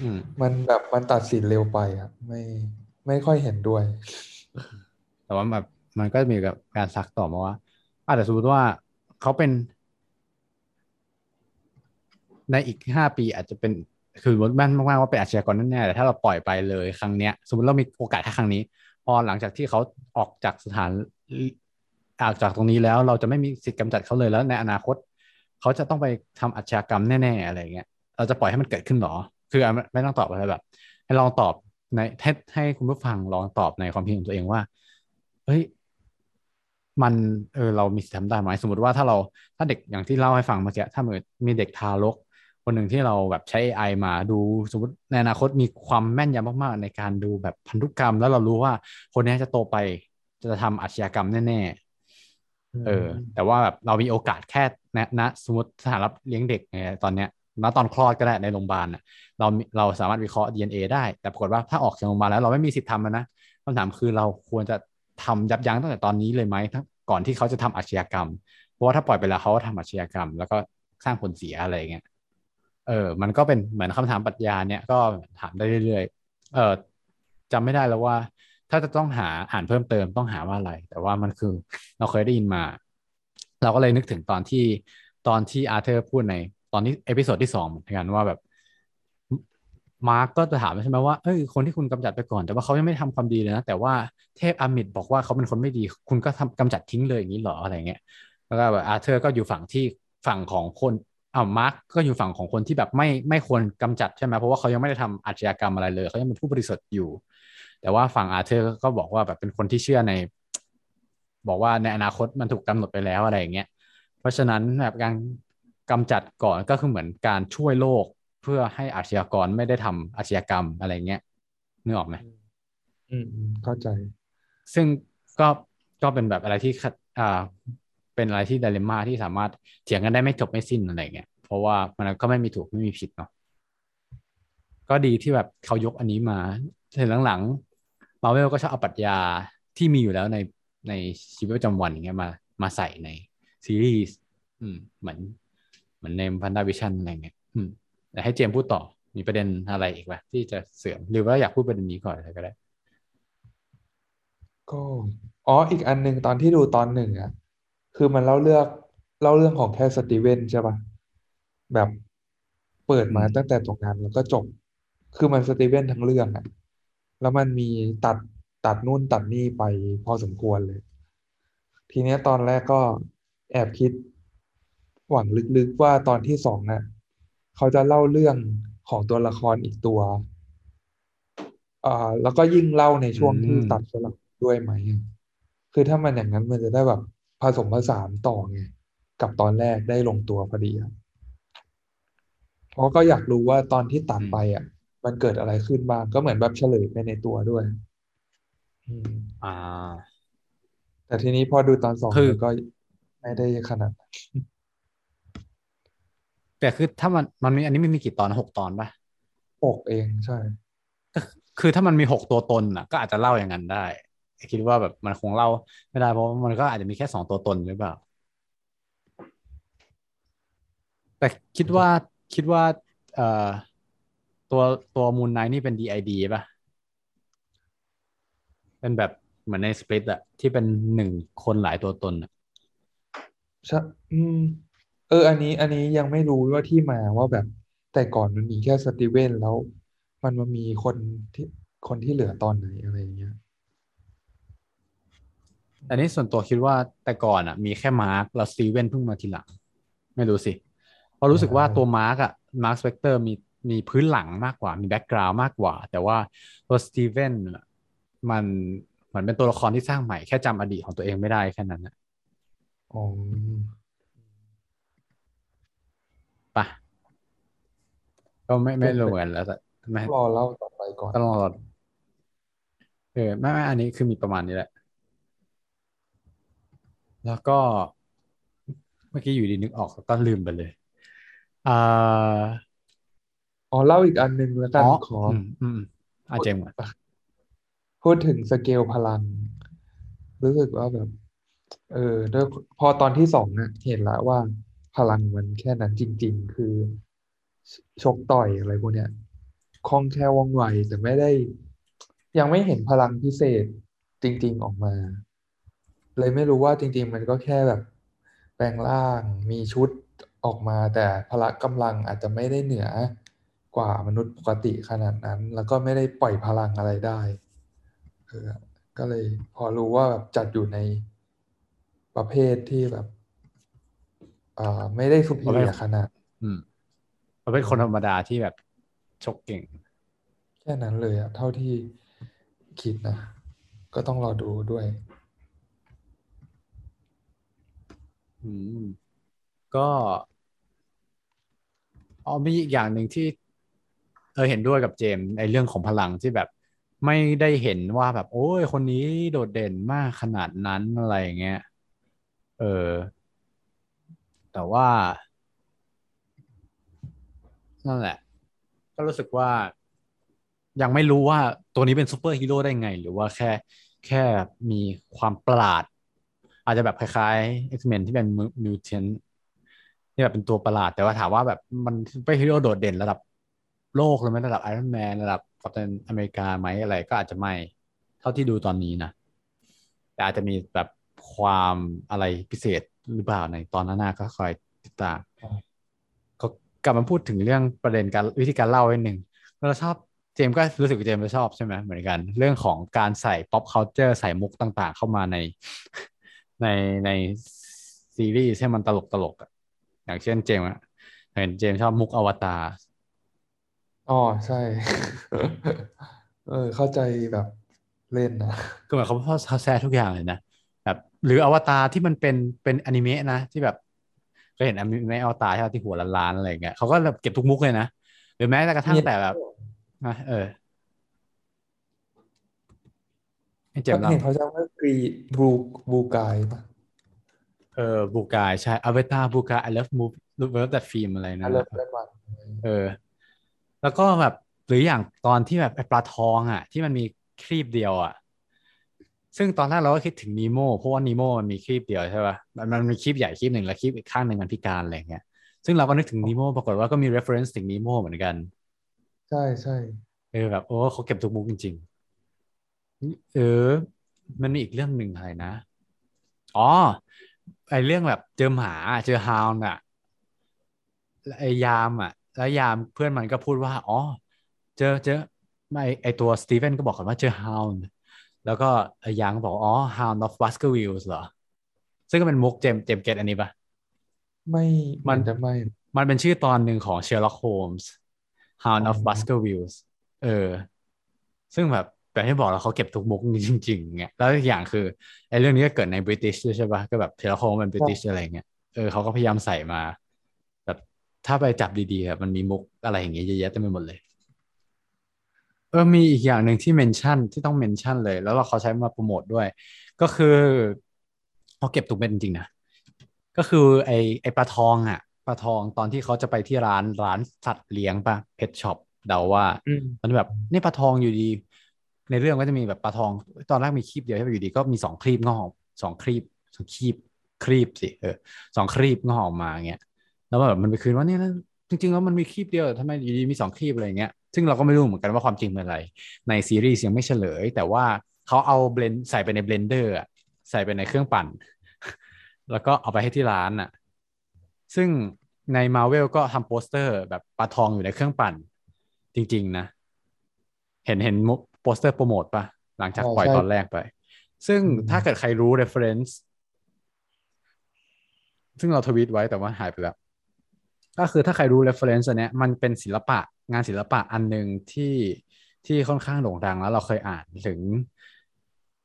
อืมมันแบบมันตัดสินเร็วไปอะไม่ไม่ค่อยเห็นด้วย แต่ว่าแบบมันก็มีกับการซักต่อมาว่าอาจจะสมมติว่าเขาเป็น ในอีกห้าปีอาจจะเป็น คือมดแม่นมากๆว่าเป็นอาชญากรแน่ๆแต่ถ้าเราปล่อยไปเลยครั้งเนี้ย สมมติเรามีโอกาสแค่ครั้งนี้ พอหลังจากที่เขาออกจากสถานออกจากตรงนี้แล้วเราจะไม่มีสิทธิ์กำจัดเขาเลยแล้วในอนาคต เขาจะต้องไปทำอาชญากรรมแน่ๆอะไรเงี้ยเราจะปล่อยให้มันเกิดขึ้นหรอ คือไม่ต้องตอบอะไรแบบ ให้ลองตอบในให้ให้คุณผู้ฟังลองตอบในความคิดของตัวเองว่าเฮ้ยมันเออเรามีสิทธิ์ทำได้ไหมสมมติว่าถ้าเราถ้าเด็กอย่างที่เล่าให้ฟังเมื่อกี้ถ้ามีเด็กทารก คนหนึ่งที่เราแบบใช้ AI มาดูสมมติในอนาคตมีความแม่นยำมากๆ ในการดูแบบพันธุกรรม แล้วเรารู้ว่าคนนี้จะโตไปจะทำอาชญากรรมแน่ๆเออ แต่ว่าแบบเรามีโอกาสแค่นะนะสมมติสถานรับเลี้ยงเด็กไงตอนเนี้ยณตอนคลอดก็ได้ในโรงพยาบาลน่ะเราเราสามารถวิเคราะห์ DNA ได้ แต่ปรากฏว่าถ้าออกจากโรงพยาบาลแล้วเราไม่มีสิทธิ์ทำมันนะคำถามคือเราควรจะทำยับยั้งตั้งแต่ตอนนี้เลยไหมทั้งก่อนที่เขาจะทำอาชญากรรม เพราะว่าถ้าปล่อยไปแล้วเขาก็ทำอาชญากรรม แล้วก็สร้างผลเสียอะไรเงี้ย เออมันก็เป็นเหมือนคำถามปรัชญาเนี่ยก็ถามได้เรื่อยๆเออจำไม่ได้แล้วว่า ถ้าจะต้องหาอ่านเพิ่มเติมต้องหาว่าอะไร แต่ว่ามันคือเราเคยได้ยินมา เราก็เลยนึกถึงตอนที่ตอนที่อาร์เธอร์พูดในตอนนี้ episode ที่สองเหมือนกันว่าแบบมาร์กก็จะถามใช่ไหมว่าเอ้ยคนที่คุณกำจัดไปก่อน แต่ว่าเขายังไม่ทำความดีเลยนะ แต่ว่าเทพแอมมิดบอกว่าเขาเป็นคนไม่ดี คุณก็ทำกำจัดทิ้งเลยอย่างนี้เหรออะไรเงี้ยแล้วก็แบบอาร์เธอร์ก็อยู่ฝั่งที่ฝั่งของคน อ้าวมาร์กก็อยู่ฝั่งของคนที่แบบไม่ไม่ควรกำจัดใช่ไหมเพราะว่าเขายังไม่ได้ทำอาชญากรรมอะไรเลย เขายังเป็นผู้บริสุทธิ์อยู่ แต่ว่าฝั่งอาร์เธอร์ก็บอกว่าแบบเป็นคนที่เชื่อใน บอกว่าในอนาคตมันถูกกำหนดไปแล้วอะไรอย่างเงี้ยเพราะฉะนั้นแบบการกำจัดก่อนก็คือเหมือนการช่วยโลกเพื่อให้อาชญากรไม่ได้ทำอาชญากรรมอะไรเงี้ยนึกออกไหมอืมอืมเข้าใจ ซึ่งก็ก็เป็นแบบอะไรที่ขัดอ่า เป็นอะไรที่ดเลม่าที่สามารถเถียงกันได้ไม่จบไม่สิ้นอะไรเงี้ยเพราะว่ามันก็ไม่มีถูกไม่มีผิดเนาะก็ดีที่แบบเขายกอันนี้มาเห็นหลังๆมาเวลก็ชอบเอาปรัชญาที่มีอยู่แล้วในในชีวิตประจำวันอย่างเงี้ยมามาใส่ในซีรีส์อืมเหมือนเหมือนในพันดาวิชันอะไรเงี้ยอืมแต่ให้เจมพูดต่อมีประเด็นอะไรอีกไหมที่จะเสริมหรือว่าอยากพูดประเด็นนี้ก่อนอะไรก็ได้ก็อ๋ออีกอันหนึ่งตอนที่ดูตอนหนึ่งอะ คือมันเล่าเรื่องเล่าเรื่องของแค่สตีเวนใช่ปะแบบเปิดมาอืมตั้งแต่ตรงนั้นแล้วก็จบ คือมันสตีเวนทั้งเรื่องอะแล้วมันมีตัดตัดนู่นตัดนี่ไปพอสมควรเลย ทีเนี้ยตอนแรกก็แอบคิด หวังลึกๆว่าตอนที่สองน่ะเขาจะเล่าเรื่องของตัวละครอีกตัวอ่าแล้วก็ยิ่งเล่าในช่วงที่อืมตัดสลับด้วยไหม คือถ้ามันอย่างนั้นมันจะได้แบบ ผสมผสานต่อไงกับตอนแรกได้ลงตัวพอดีอะเพราะก็อยากรู้ว่าตอนที่ตัดอืมไปอะ มันเกิดอะไรขึ้นบ้างก็เหมือนแบบเฉลยไปในตัวด้วยอืมอ่า แต่ทีนี้พอดูตอนสองคือมันก็ไม่ได้ขนาดนั้นแต่คือถ้ามันมันมีอันนี้ไม่มีกี่ตอนหกตอนปะปกเองใช่ก็คือถ้ามันมีหกตัวตนอะ ก็อาจจะเล่าอย่างนั้นได้ คิดว่าแบบมันคงเล่าไม่ได้เพราะมันก็อาจจะมีแค่สองตัวตนหรือเปล่า แต่คิดว่าคิดว่าเอ่อตัวตัวมูนไนนี่เป็น DID ป่ะ เป็นแบบเหมือนในสปริตอะที่เป็นหนึ่งคนหลายตัวตนอะใช่อืม เออ อันนี้ อันนี้ยังไม่รู้ว่าที่มาว่าแบบแต่ก่อนมันมีแค่สตีเวนแล้ว มันมามีคนที่คนที่เหลือตอนไหนอะไรอย่างเงี้ย แต่นี่ส่วนตัวคิดว่าแต่ก่อนอะมีแค่มาร์คแล้วสตีเวนเพิ่งมาทีหลัง ไม่รู้สิเพราะรู้สึกว่าตัวมาร์คอะมาร์คสเปกเตอร์มีมีพื้นหลังมากกว่ามี background มากกว่า แต่ว่าตัวสตีเวนอะมันเหมือนเป็นตัวละครที่สร้างใหม่แค่จำอดีตของตัวเองไม่ได้แค่นั้นนะอ๋อปะก็ไม่ไม่รู้เหมือนกันแล้วแต่ไม่รอเล่าต่อไปก่อนก็ลองรอเออไม่ไม่อันนี้คือมีประมาณนี้แหละ แล้วก็เมื่อกี้อยู่ดีนึกออกแล้วก็ลืมไปเลยอ่าอ๋อเล่าอีกอันหนึ่งแล้วกัอ๋นอขออืมอืมอาเจมส์ก่อนพูดถึงสเกลพลัง รู้สึกว่าแบบ เออด้วยพอตอนที่สองเนี่ยเห็นแล้วว่าพลังมันแค่นั้นจริง ๆ คือชชกต่อยอะไรพวกเนี้ยคล่องแคล่วว่องไวแต่ไม่ได้ ยังไม่เห็นพลังพิเศษจริง ๆ ออกมา เลยไม่รู้ว่าจริง ๆ มันก็แค่แบบแปลงร่างมีชุดออกมา แต่พละกำลังอาจจะไม่ได้เหนือกว่ามนุษย์ปกติขนาดนั้น แล้วก็ไม่ได้ปล่อยพลังอะไรได้เออก็เลยพอรู้ว่าแบบจัดอยู่ในประเภทที่แบบอ่าไม่ได้สุประเภทเรียขนาด อืมมันเป็นคนธรรมดาที่แบบชกเก่ง แค่นั้นเลยอะเท่าที่คิดนะ ก็ต้องรอดูด้วย อืมก็อ๋อมีอีกอย่างหนึ่งที่ เออเห็นด้วยกับเจมส์ในเรื่องของพลังที่แบบไม่ได้เห็นว่าแบบ โอ้ยคนนี้โดดเด่นมากขนาดนั้นอะไรอย่างเงี้ยเออ แต่ว่านั่นแหละ ก็รู้สึกว่า ยังไม่รู้ว่าตัวนี้เป็นซูเปอร์ฮีโร่ได้ไง หรือว่าแค่แค่มีความประหลาด อาจจะแบบคล้ายๆ X-Men ที่เป็น mutant ที่แบบเป็นตัวประหลาด แต่ว่าถามว่าแบบมันซูเปอร์ฮีโร่โดดเด่นระดับโลกเลยไหมระดับไอรอนแมนระดับกัปตันอเมริกาไหมอะไรก็อาจจะไม่เท่าที่ดูตอนนี้นะแต่อาจจะมีแบบความอะไรพิเศษหรือเปล่าในตอนหน้าๆก็คอยติดตามก็กลับมาพูดถึงเรื่องประเด็นการวิธีการเล่าไว้หนึ่งเราชอบเจมส์ก็รู้สึกว่าเจมส์ก็ชอบใช่ไหมเหมือนกัน เรื่องของการใส่ pop culture ใส่มุกต่างๆ เข้ามาใน ในในซีรีส์ให้มันตลกตลกอะอย่างเช่นเจมส์อะเห็นเจมส์ชอบมุกอวตารอ๋อใช่ เออ เข้าใจแบบเล่นนะก็หมายความว่าเขาแซ่ทุกอย่างเลยนะแบบหรืออวตารที่มันเป็นเป็นอนิเมะนะที่แบบเคยเห็นอนิเมะอวตารใช่ไหมที่หัวล้านๆอะไรอย่างเงี้ยเขาก็แบบเก็บทุกมุกเลยนะหรือแม้แต่กระทั่งมีแต่แบบอะเออ ให้เจมส์เล่าเห็นเขาจะว่ากรีบลูบลูกายปะเออบูกายใช่อวตารบูกาย I love movie รูปเวิร์ดแต่ฟิล์มอะไรนะเริ่มเริ่มวันเออ แล้วก็แบบหรืออย่างตอนที่แบบไอ้ปลาทองอะ ที่มันมีครีบเดียวอะ ซึ่งตอนแรกเราก็คิดถึงนีโมเพราะว่านีโมมันมีครีบเดียวใช่ป่ะมันมันมีครีบใหญ่ครีบหนึ่งแล้วครีบอีกข้างหนึ่งมันพิการอะไรเงี้ยซึ่งเราก็นึกถึงนีโมปรากฏว่าก็มี reference ถึงนีโมเหมือนกัน ใช่ใช่เออแบบโอ้เขาเก็บทุกมุกจริงๆ เออ มันมีอีกเรื่องหนึ่งอะไรนะ อ๋อ ไอเรื่องแบบเจอหมาเจอฮาวน์อะแล้วไอยามอะ แล้วยามเพื่อนมันก็พูดว่า อ๋อ เจอเจอไม่ไอตัวสตีเฟนก็บอกกันว่าเจอฮาวน์แล้วก็ไอยามก็บอก อ๋อ Hound of Baskervilles เหรอ ซึ่งก็เป็นมุกเจมเจมเกตอันนี้ปะไม่มันจะไม่ มันเป็นชื่อตอนหนึ่งของ Sherlock Holmes Hound อ๋ of อ Baskervilles เออ ซึ่งแบบ แบบที่บอกแล้วเขาเก็บทุกมุกจริงๆเงี้ยแล้วอีกอย่างคือไอ้เรื่องนี้ก็เกิดในบริติชด้วยใช่ปะก็แบบ Sherlock Holmes เป็นบริติชอะไรเงี้ยเออเขาก็พยายามใส่มาแบบถ้าไปจับดีๆแบบมันมีมุกอะไรอย่างเงี้ยเยอะแยะเต็มไปหมดเลยเออมีอีกอย่างหนึ่งที่เมนชั่นที่ต้องเมนชั่นเลย แล้วเราเขาใช้มาโปรโมทด้วย ก็คือเขาเก็บทุกเม็ดจริงๆนะก็คือไอไอปลาทองอะปลาทองตอนที่เขาจะไปที่ร้านร้านสัตว์เลี้ยงป่ะ pet shop เดาว่าอืมมันแบบนี่ปลาทองอยู่ดี ในเรื่องก็จะมีแบบปลาทอง ตอนแรกมีครีบเดียวใช่ไหมอยู่ดีก็มีสองครีบงอกสองครีบสองครีบครีบสิเออสองครีบงอกออกมาเงี้ยแล้วแบบมันไปคืนว่าเนี่ยนะจริงๆแล้วมันมีครีบเดียวทำไมอยู่ดีมีสองครีบอะไรเงี้ยซึ่งเราก็ไม่รู้เหมือนกันว่าความจริงเป็นอะไร ในซีรีส์ยังไม่เฉลย แต่ว่าเขาเอา blend ใส่ไปใน blender ใส่ไปในเครื่องปั่น แล้วก็เอาไปให้ที่ร้านอะ ซึ่งในมาเวลก็ทำโปสเตอร์แบบปลาทองอยู่ในเครื่องปั่น จริง ๆ นะ เห็นเห็นมุกโปสเตอร์โปรโมทปะหลังจากใช่ปล่อยใช่ตอนแรกไป ซึ่งอืมถ้าเกิดใครรู้ reference ซึ่งเราทวีตไว้แต่ว่าหายไปแล้ว ก็คือถ้าใครรู้ reference อันเนี้ยมันเป็นศิลปะงานศิลปะอันหนึ่งที่ที่ค่อนข้างโด่งดังแล้วเราเคยอ่านถึง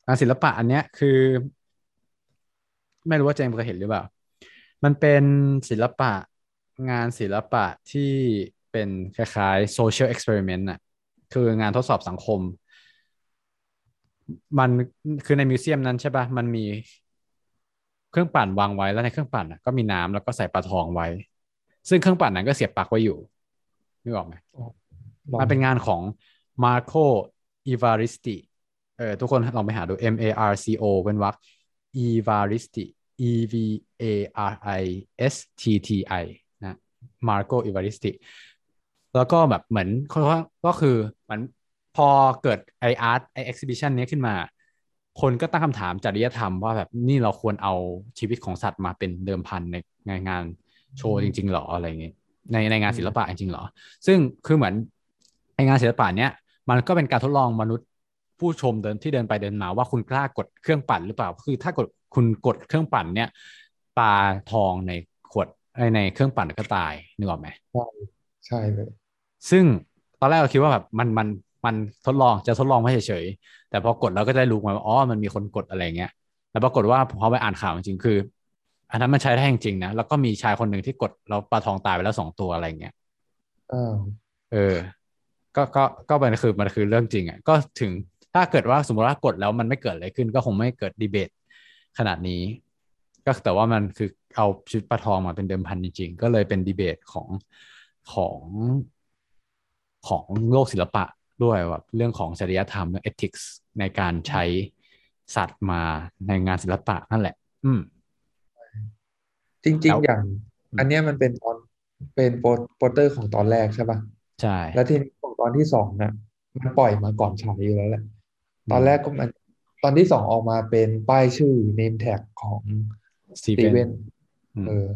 งานศิลปะอันเนี้ยคือ ไม่รู้ว่าเจมส์เคยเห็นหรือเปล่า มันเป็นศิลปะงานศิลปะที่เป็นคล้ายๆ social experiment น่ะคืองานทดสอบสังคม มันคือในมิวเซียมนั้นใช่ปะมันมีเครื่องปั่นวางไว้แล้วในเครื่องปั่นน่ะก็มีน้ำแล้วก็ใส่ปลาทองไว้ ซึ่งเครื่องปั่นนั้นก็เสียบปลั๊กไว้อยู่นึกออกไหมลองมันเป็นงานของ Marco Evaristi เออทุกคนลองไปหาดู M A R C O เป็นวรรค Evaristi E V A R I S T T I นะ Marco Evaristi แล้วก็แบบเหมือนเขาว่าก็คือเหมือน พอเกิดไออาร์ตไอเอ็กซิบิชันนี้ขึ้นมา คนก็ตั้งคำถามจริยธรรมว่าแบบนี่เราควรเอาชีวิตของสัตว์มาเป็นเดิมพันในงานงานโชว์จริง ๆ หรออะไรอย่างเงี้ยในในงานศิลปะจริงๆหรอ ซึ่งคือเหมือนไองานศิลปะเนี้ยมันก็เป็นการทดลองมนุษย์ผู้ชมเดินที่เดินไปเดินมาว่าคุณกล้ากดเครื่องปั่นหรือเปล่า คือถ้ากดคุณกดเครื่องปั่นเนี้ยปลาทองในขวดในเครื่องปั่นก็ตายนึกออกไหมใช่ใช่เลย ซึ่งตอนแรกเราคิดว่าแบบมันมัน มันทดลองจะทดลองไม่เฉยๆแต่พอกดเราก็ได้รู้มาว่าอ๋อมันมีคนกดอะไรเงี้ยแล้วปรากฏว่าพอไปอ่านข่าวจริงๆคือ อันนั้นมันใช้ได้จริงๆนะแล้วก็มีชายคนหนึ่งที่กดแล้วปลาทองตายไปแล้วสองตัวอะไรเงี้ยอ้าวเออ ก็ก็ก็มันคือมันคือเรื่องจริงอะก็ถึงถ้าเกิดว่าสมมติว่ากดแล้วมันไม่เกิดอะไรขึ้น ก็คงไม่เกิดดีเบตขนาดนี้ ก็แต่ว่ามันคือเอาชุดปลาทองมาเป็นเดิมพันจริงๆ ก็เลยเป็นดีเบตของของของโลกศิลปะ ด้วยแบบเรื่องของจริยธรรมเรื่อง ethics ในการใช้สัตว์มาในงานศิลปะนั่นแหละ อืม จริงแล้วๆอย่างอืมอันเนี้ยมันเป็นตอนเป็นโปสโปสเตอร์ของตอนแรกใช่ป่ะใช่ แล้วทีนี้ของตอนที่สองน่ะมันปล่อยมาก่อนฉายอยู่แล้วแหละ ตอนแรกก็มันตอนที่สองออกมาเป็นป้ายชื่อ name tag ของสตีสตีเวเวนนอืมเออ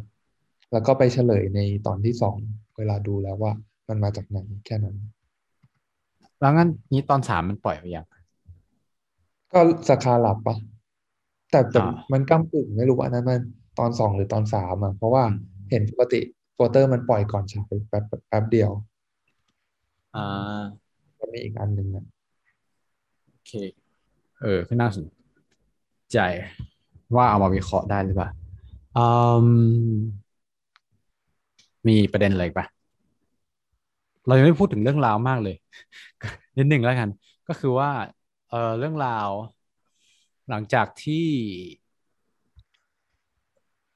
แล้วก็ไปเฉลยในตอนที่สองเวลาดูแล้วว่ามันมาจากไหนแค่นั้น แล้วงั้นนี้ตอนสามมันปล่อยไปยังก็สคาลับปะแต่แต่อ่ามันก้ำกึ่งไม่รู้ว่าอันนั้นมันตอนสองหรือตอนสามอะเพราะว่าอืมเห็นปกติโปสเตอร์มันปล่อยก่อนฉายแป๊บแป๊บแป๊บเดียว อ่าแล้วมีอีกอันหนึ่งอะโอเค เออก็น่าสนใจว่าเอามาวิเคราะห์ได้หรือเปล่าอืมมีประเด็นอะไรอีกปะ เรายังไม่พูดถึงเรื่องราวมากเลย นิดหนึ่งแล้วกัน ก็คือว่า เออเรื่องราว หลังจากที่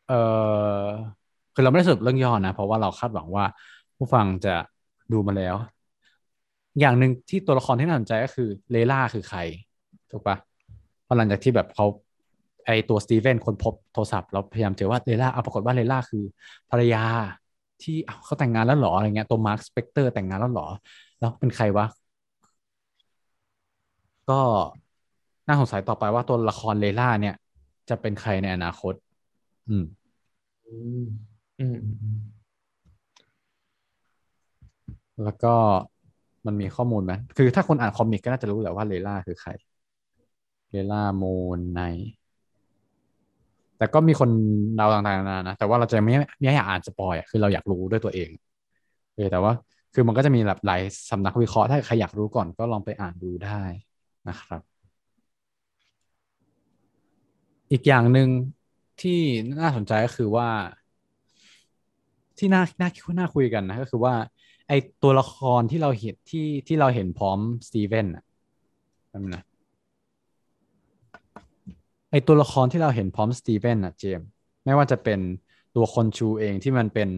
เออคือเราไม่ได้สรุปเรื่องย่อนะ เพราะว่าเราคาดหวังว่า ผู้ฟังจะดูมาแล้ว อย่างหนึ่งที่ตัวละครที่น่าสนใจก็คือเลล่าคือใครถูกปะเพราะหลังจากที่แบบเขาไอตัวสตีเวนคนพบโทรศัพท์เราพยายามเจอว่าเลล่าเอาปรากฏว่าเลล่าคือภรรยา ที่อ้าวเขาแต่งงานแล้วเหรออะไรเงี้ยตัวมาร์คสเปกเตอร์แต่งงานแล้วเหรอ แล้วเป็นใครวะ ก็น่าสงสัยต่อไปว่าตัวละครเลล่าเนี่ย จะเป็นใครในอนาคตอืมอืมอืม อืม แล้วก็มันมีข้อมูลไหม คือถ้าคนอ่านคอมิกก็น่าจะรู้แหละว่าเลล่าคือใคร เลล่าโมนไน แต่ก็มีคนเดาต่างๆนานานะแต่ว่าเราจะไม่ไม่อยากอ่านสปอยอะคือเราอยากรู้ด้วยตัวเองเออแต่ว่าคือมันก็จะมีแบบหลายสำนักวิเคราะห์ถ้าใครอยากรู้ก่อนก็ลองไปอ่านดูได้นะครับ อีกอย่างหนึ่งที่น่าสนใจก็คือว่า ที่น่าน่าน่าคุยกันนะก็คือว่า ไอตัวละครที่เราเห็นที่ที่เราเห็นพร้อมสตีเวนอะนั่นนะ ไอตัวละครที่เราเห็นพร้อมสตีเวนอะเจมส์ไม่ว่าจะเป็นตัวคนชูเองที่มันเป็น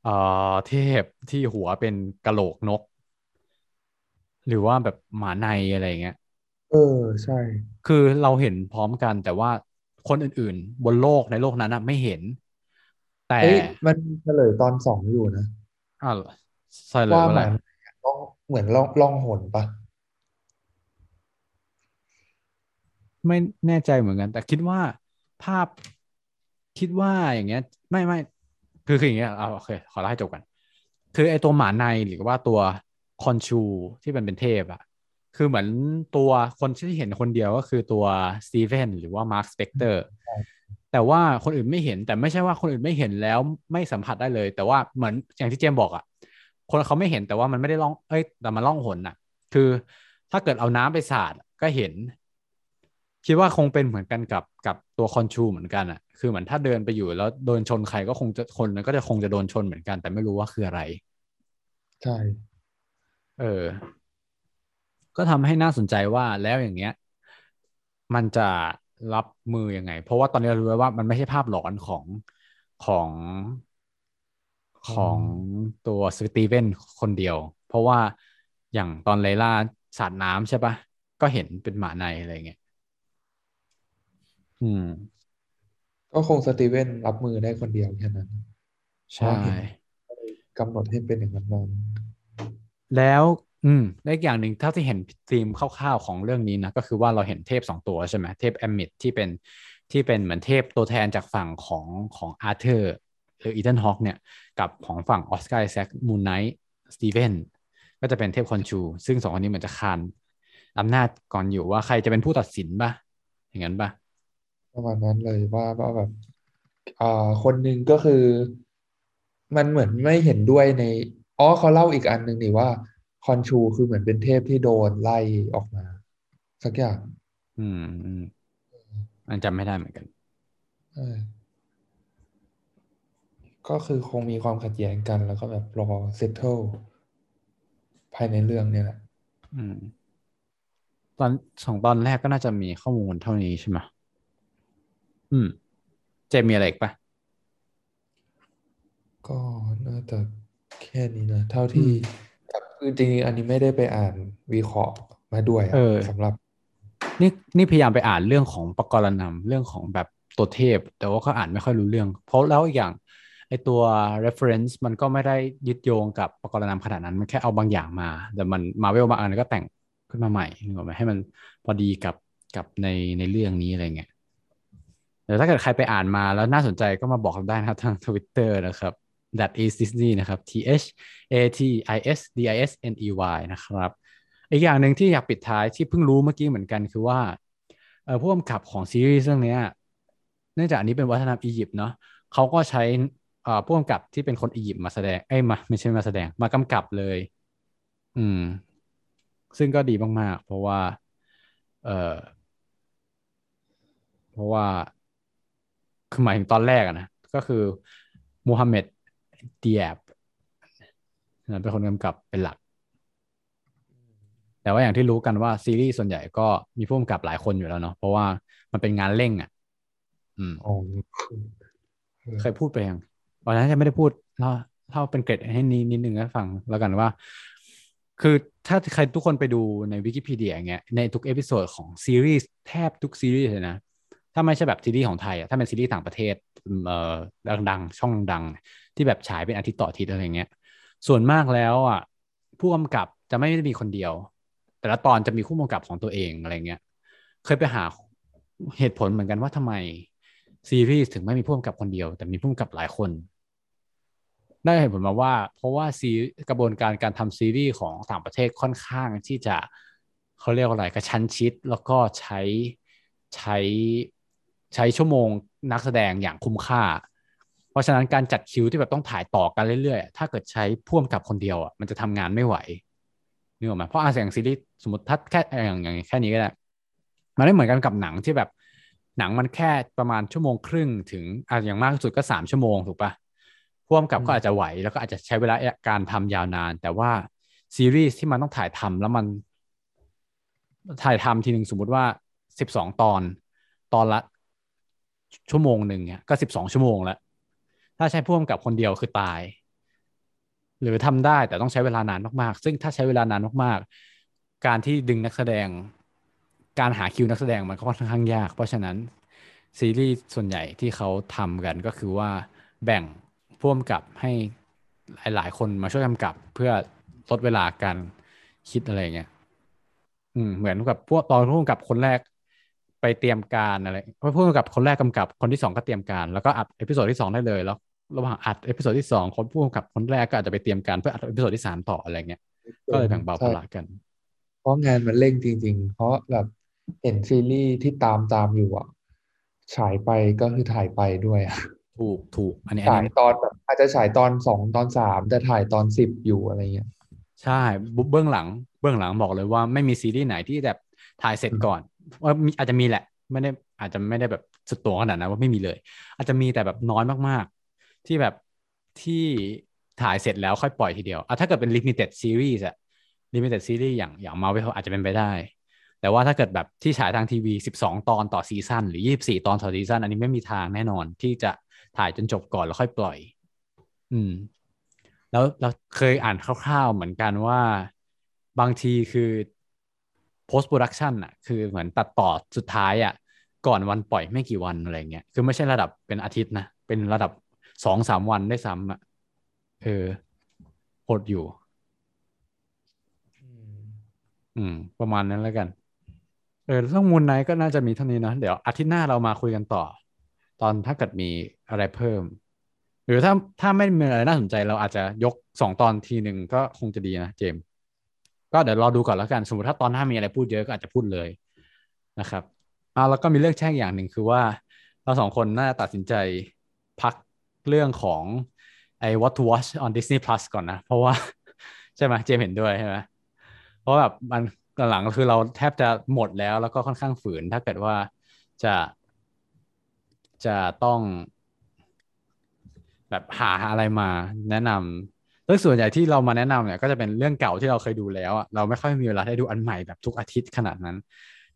เอ่อเทพที่หัวเป็นกะโหลกนก หรือว่าแบบหมาในอะไรเงี้ย เออใช่ คือเราเห็นพร้อมกันแต่ว่าคนอื่นๆ บนโลกในโลกนั้นอะไม่เห็น แต่เอ้ยมันเฉลยตอนสองอยู่นะอ้าวใช่เลยว่าว่าหอะไรมาต้องเหมือนล่องล่องหนปะ ไม่แน่ใจเหมือนกัน แต่คิดว่าภาพคิดว่าอย่างเงี้ย ไม่ไม่คือคืออย่างเงี้ยเอาโอเคขอเล่าให้จบกัน คือไอตัวหมาในหรือว่าตัวคอนชูที่มันเป็นเทพอะคือเหมือนตัวคนที่เห็นคนเดียวก็คือตัวสตีเวนหรือว่ามาร์คสเปกเตอร์แต่ว่าคนอื่นไม่เห็นแต่ไม่ใช่ว่าคนอื่นไม่เห็นแล้วไม่สัมผัสได้เลย แต่ว่าเหมือนอย่างที่เจมส์บอกอะคนเขาไม่เห็นแต่ว่ามันไม่ได้ล่องเอ้ยแต่มันล่องหนอะคือถ้าเกิดเอาน้ำไปสาดก็เห็น คิดว่าคงเป็นเหมือนกันกับกับตัวคอนชูเหมือนกันอะคือเหมือนถ้าเดินไปอยู่แล้วโดนชนใครก็คงจะคนนั้นก็จะคงจะโดนชนเหมือนกัน แต่ไม่รู้ว่าคืออะไร ใช่ เออ ก็ทำให้น่าสนใจว่าแล้วอย่างเงี้ย มันจะรับมือยังไง เพราะว่าตอนนี้เรารู้แล้วว่ามันไม่ใช่ภาพหลอนของของของตัวสตีเวนคนเดียว เพราะว่าอย่างตอนไลล่าสาดน้ำใช่ปะก็เห็นเป็นหมาในอะไรเงี้ย อืม ก็คงสตีเวนรับมือได้คนเดียวแค่นั้นใช่กำหนดให้เป็นอย่างนั้นมาแล้วอืมและอีกอย่างหนึ่งเท่าที่เห็นธีมคร่าวๆของเรื่องนี้นะ ก็คือว่าเราเห็นเทพสองตัวใช่ไหมเทพแอมมิดที่เป็นที่เป็นเหมือนเทพตัวแทนจากฝั่งของของอาร์เธอร์หรืออีธานฮอว์กเนี่ย กับของฝั่งออสการ์ไอแซคมูนไนท์สตีเวนก็จะเป็นเทพคอนชู ซึ่งสองคนนี้เหมือนจะคานอำนาจก่อนอยู่ว่าใครจะเป็นผู้ตัดสินป่ะ อย่างนั้นป่ะ ประมาณนั้นเลยว่าว่าแบบอ่าคนหนึ่งก็คือ มันเหมือนไม่เห็นด้วยในอ๋อเขาเล่าอีกอันหนึ่งนี่ว่าคอนชูคือเหมือนเป็นเทพที่โดนไล่ออกมา สักอย่าง อืมอืมอันจำไม่ได้เหมือนกันเออก็คือคงมีความขัดแย้งกันแล้วก็แบบรอเซตเทิลภายในเรื่องเนี่ยแหละอืมตอนสองตอนแรกก็น่าจะมีข้อมูลเท่านี้ใช่ไหม อืม เจมมีอะไรอีกปะก็น่าจะแค่นี้นะ เท่าที่กับคือจริงๆอันนี้ไม่ได้ไปอ่านวิเคราะห์มาด้วยอะเออสำหรับ นี่นี่พยายามไปอ่านเรื่องของปกรณำเรื่องของแบบตัวเทพ แต่ว่าก็อ่านไม่ค่อยรู้เรื่อง เพราะแล้วอีกอย่างไอตัว reference มันก็ไม่ได้ยึดโยงกับปกรณำขนาดนั้น มันแค่เอาบางอย่างมา แต่มันมาเวลบางอันก็แต่งขึ้นมาใหม่นึกออกไหมให้มันพอดีกับกับในในเรื่องนี้อะไรเงี้ย แต่ถ้าเกิดใครไปอ่านมาแล้วน่าสนใจก็มาบอกเราได้นะครับทาง Twitter นะครับ that is Disney นะครับ T H A T I S D I S N E Y นะครับ อีกอย่างหนึ่งที่อยากปิดท้ายที่เพิ่งรู้เมื่อกี้เหมือนกันคือว่าเออผู้กำกับของซีรีส์เรื่องนี้เนื่องจากอันนี้เป็นวัฒนธรรมอียิปต์เนาะเขาก็ใช้เอ่อผู้กำกับที่เป็นคนอียิปต์มาแสดงเอ้ยมาไม่ใช่มาแสดงมากำกับเลย อืม ซึ่งก็ดีมากๆ เพราะว่า เออเพราะว่า คือหมายถึงตอนแรกอะนะก็คือมูฮัมเหม็ดเดียบนะเป็นคนกำกับเป็นหลัก แต่ว่าอย่างที่รู้กันว่าซีรีส์ส่วนใหญ่ก็มีผู้กำกับหลายคนอยู่แล้วเนาะเพราะว่ามันเป็นงานเร่งอะ อืมอ๋อเคยพูดไปยังวันนั้นจะไม่ได้พูดเล่าเล่าเป็นเกร็ดให้นิดนิดนึงให้ฟังแล้วกันว่า คือถ้าใครทุกคนไปดูในวิกิพีเดียอย่างเงี้ยในทุก episode ของซีรีส์แทบทุกซีรีส์เลยนะ ถ้าไม่ใช่แบบซีรีส์ของไทยอะถ้าเป็นซีรีส์ต่างประเทศเอ่อดังๆ ช่องดังที่แบบฉายเป็นอาทิตย์ต่ออาทิตย์อะไรเงี้ย ส่วนมากแล้วอะผู้กำกับจะไม่ได้มีคนเดียว แต่ละตอนจะมีผู้กำกับของตัวเองอะไรเงี้ย เคยไปหาเหตุผลเหมือนกันว่าทำไมซีรีส์ถึงไม่มีผู้กำกับคนเดียว แต่มีผู้กำกับหลายคน ได้เหตุผลมาว่า เพราะว่าซีกระบวนการการทำซีรีส์ของต่างประเทศค่อนข้างที่จะเขาเรียกว่าอะไรกระชั้นชิดแล้วก็ใช้ใช้ ใช้ชั่วโมงนักแสดงอย่างคุ้มค่า เพราะฉะนั้นการจัดคิวที่แบบต้องถ่ายต่อกันเรื่อยๆ ถ้าเกิดใช้พ่วงกับคนเดียวอะมันจะทำงานไม่ไหวนึกออกไหมเพราะอาเสียงซีรีส์สมมติถ้าแค่อย่างอย่างแค่นี้ก็ได้มันไม่เหมือนกันกับหนังที่แบบหนังมันแค่ประมาณชั่วโมงครึ่งถึงอาจอย่างมากสุดก็สามชั่วโมงถูกปะพ่วงกับก็อาจจะไหวแล้วก็อาจจะใช้เวลาการทำยาวนาน แต่ว่าซีรีส์ที่มันต้องถ่ายทำแล้วมันถ่ายทำทีหนึ่งสมมติว่าสิบสองตอน ตอนละ ชั่วโมงหนึ่งเนี่ยก็สิบสองชั่วโมงแล้ว ถ้าใช้พ่วงกับคนเดียวคือตาย หรือทำได้แต่ต้องใช้เวลานานมากๆ ซึ่งถ้าใช้เวลานานมากๆ การที่ดึงนักแสดง การหาคิวนักแสดงมันก็ค่อนข้างยาก เพราะฉะนั้นซีรีส์ส่วนใหญ่ที่เขาทำกันก็คือว่าแบ่งผู้กำกับให้หลายๆ คนมาช่วยกำกับเพื่อลดเวลาการคิดอะไรเงี้ยอืมเหมือนกับพวกตอนผู้กำกับคนแรก ไปเตรียมการอะไรเพราะผู้กำกับคนแรกกำกับคนที่สองก็เตรียมการแล้วก็อัด episode ที่สองได้เลยแล้วระหว่างอัด episode ที่สองคนผู้กำกับคนแรกก็อาจจะไปเตรียมการเพื่ออัด episode ที่สามต่ออะไรเงี้ยก็เลยแบ่งเบาภาระกัน เพราะงานมันเร่งจริง ๆ เพราะแบบเห็นซีรีส์ที่ตามตามอยู่อะฉายไปก็คือถ่ายไปด้วยอะถูกถูกอันนี้ฉายตอนแบบอาจจะฉายตอนสองตอนสามแต่ถ่ายตอนสิบอยู่อะไรเงี้ยใช่เบื้องหลังเบื้องหลังบอกเลยว่าไม่มีซีรีส์ไหนที่แบบถ่ายเสร็จก่อน ว่ามีอาจจะมีแหละ ไม่ได้อาจจะไม่ได้แบบสุดโต่งขนาดนั้นว่าไม่มีเลย อาจจะมีแต่แบบน้อยมากๆ ที่แบบที่ถ่ายเสร็จแล้วค่อยปล่อยทีเดียวอะถ้าเกิดเป็น limited series อะ limited series อย่างอย่างมาเวลอาจจะเป็นไปได้ แต่ว่าถ้าเกิดแบบที่ฉายทางทีวี 12 ตอนต่อซีซั่นหรือ 24 ตอนต่อซีซั่นอันนี้ไม่มีทางแน่นอนที่จะถ่ายจนจบก่อนแล้วค่อยปล่อย อืม แล้วเราเคยอ่านคร่าวๆเหมือนกันว่า บางทีคือ post production อะคือเหมือนตัดต่อสุดท้ายอะก่อนวันปล่อยไม่กี่วันอะไรเงี้ยคือไม่ใช่ระดับเป็นอาทิตย์นะ เป็นระดับสองสามวันได้ซ้ำอะเออโหดอยู่ อืม ประมาณนั้นแล้วกัน เออเรื่องมูลไนก็น่าจะมีเท่านี้นะ เดี๋ยวอาทิตย์หน้าเรามาคุยกันต่อ ตอนถ้าเกิดมีอะไรเพิ่ม หรือถ้าถ้าไม่มีอะไรน่าสนใจเราอาจจะยกสองตอนทีหนึ่งก็คงจะดีนะเจมส์ ก็เดี๋ยวรอดูก่อนแล้วกัน สมมติถ้าตอนหน้ามีอะไรพูดเยอะก็อาจจะพูดเลยนะครับอ่าแล้วก็มีเรื่องแช่งอย่างหนึ่งคือว่า เราสองคนน่าจะตัดสินใจพักเรื่องของไอ้ What to Watch on Disney Plus ก่อนนะ เพราะว่า ใช่ไหมเจมส์เห็นด้วยใช่ไหมเพราะแบบมันหลังคือเราแทบจะหมดแล้วแล้วก็ค่อนข้างฝืน ถ้าเกิดว่าจะจะต้อง แบบหาอะไรมาแนะนำ เรื่องส่วนใหญ่ที่เรามาแนะนำเนี่ยก็จะเป็นเรื่องเก่าที่เราเคยดูแล้วอะเราไม่ค่อยมีเวลาได้ดูอันใหม่แบบทุกอาทิตย์ขนาดนั้น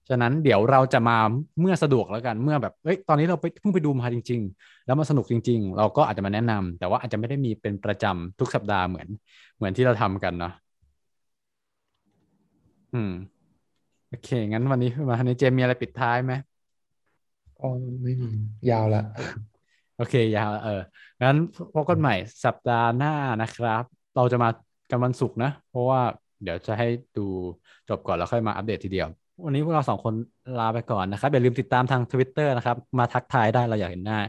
ฉะนั้นเดี๋ยวเราจะมาเมื่อสะดวกแล้วกันเมื่อแบบเอ้ยตอนนี้เราไปเพิ่งไปดูมาจริง ๆ แล้วมันสนุกจริง ๆ เราก็อาจจะมาแนะนำแต่ว่าอาจจะไม่ได้มีเป็นประจำทุกสัปดาห์เหมือน เหมือนที่เราทำกันเนาะอืมโอเค งั้นวันนี้มาในเจมมีอะไรปิดท้ายไหมอ๋อไม่มียาวละ โอเคยาวเอองั้นพบกันใหม่สัปดาห์หน้านะครับ เราจะมากันวันศุกร์นะ เพราะว่าเดี๋ยวจะให้ดูจบก่อนแล้วค่อยมาอัปเดตทีเดียว วันนี้พวกเราสองคนลาไปก่อนนะครับ อย่าลืมติดตามทาง Twitter นะครับ มาทักทายได้เราอยากเห็นหน้า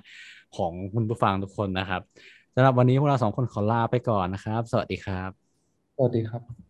ของคุณผู้ฟังทุกคนนะครับสำหรับวันนี้พวกเราสองคนขอลาไปก่อนนะครับ สวัสดีครับ สวัสดีครับ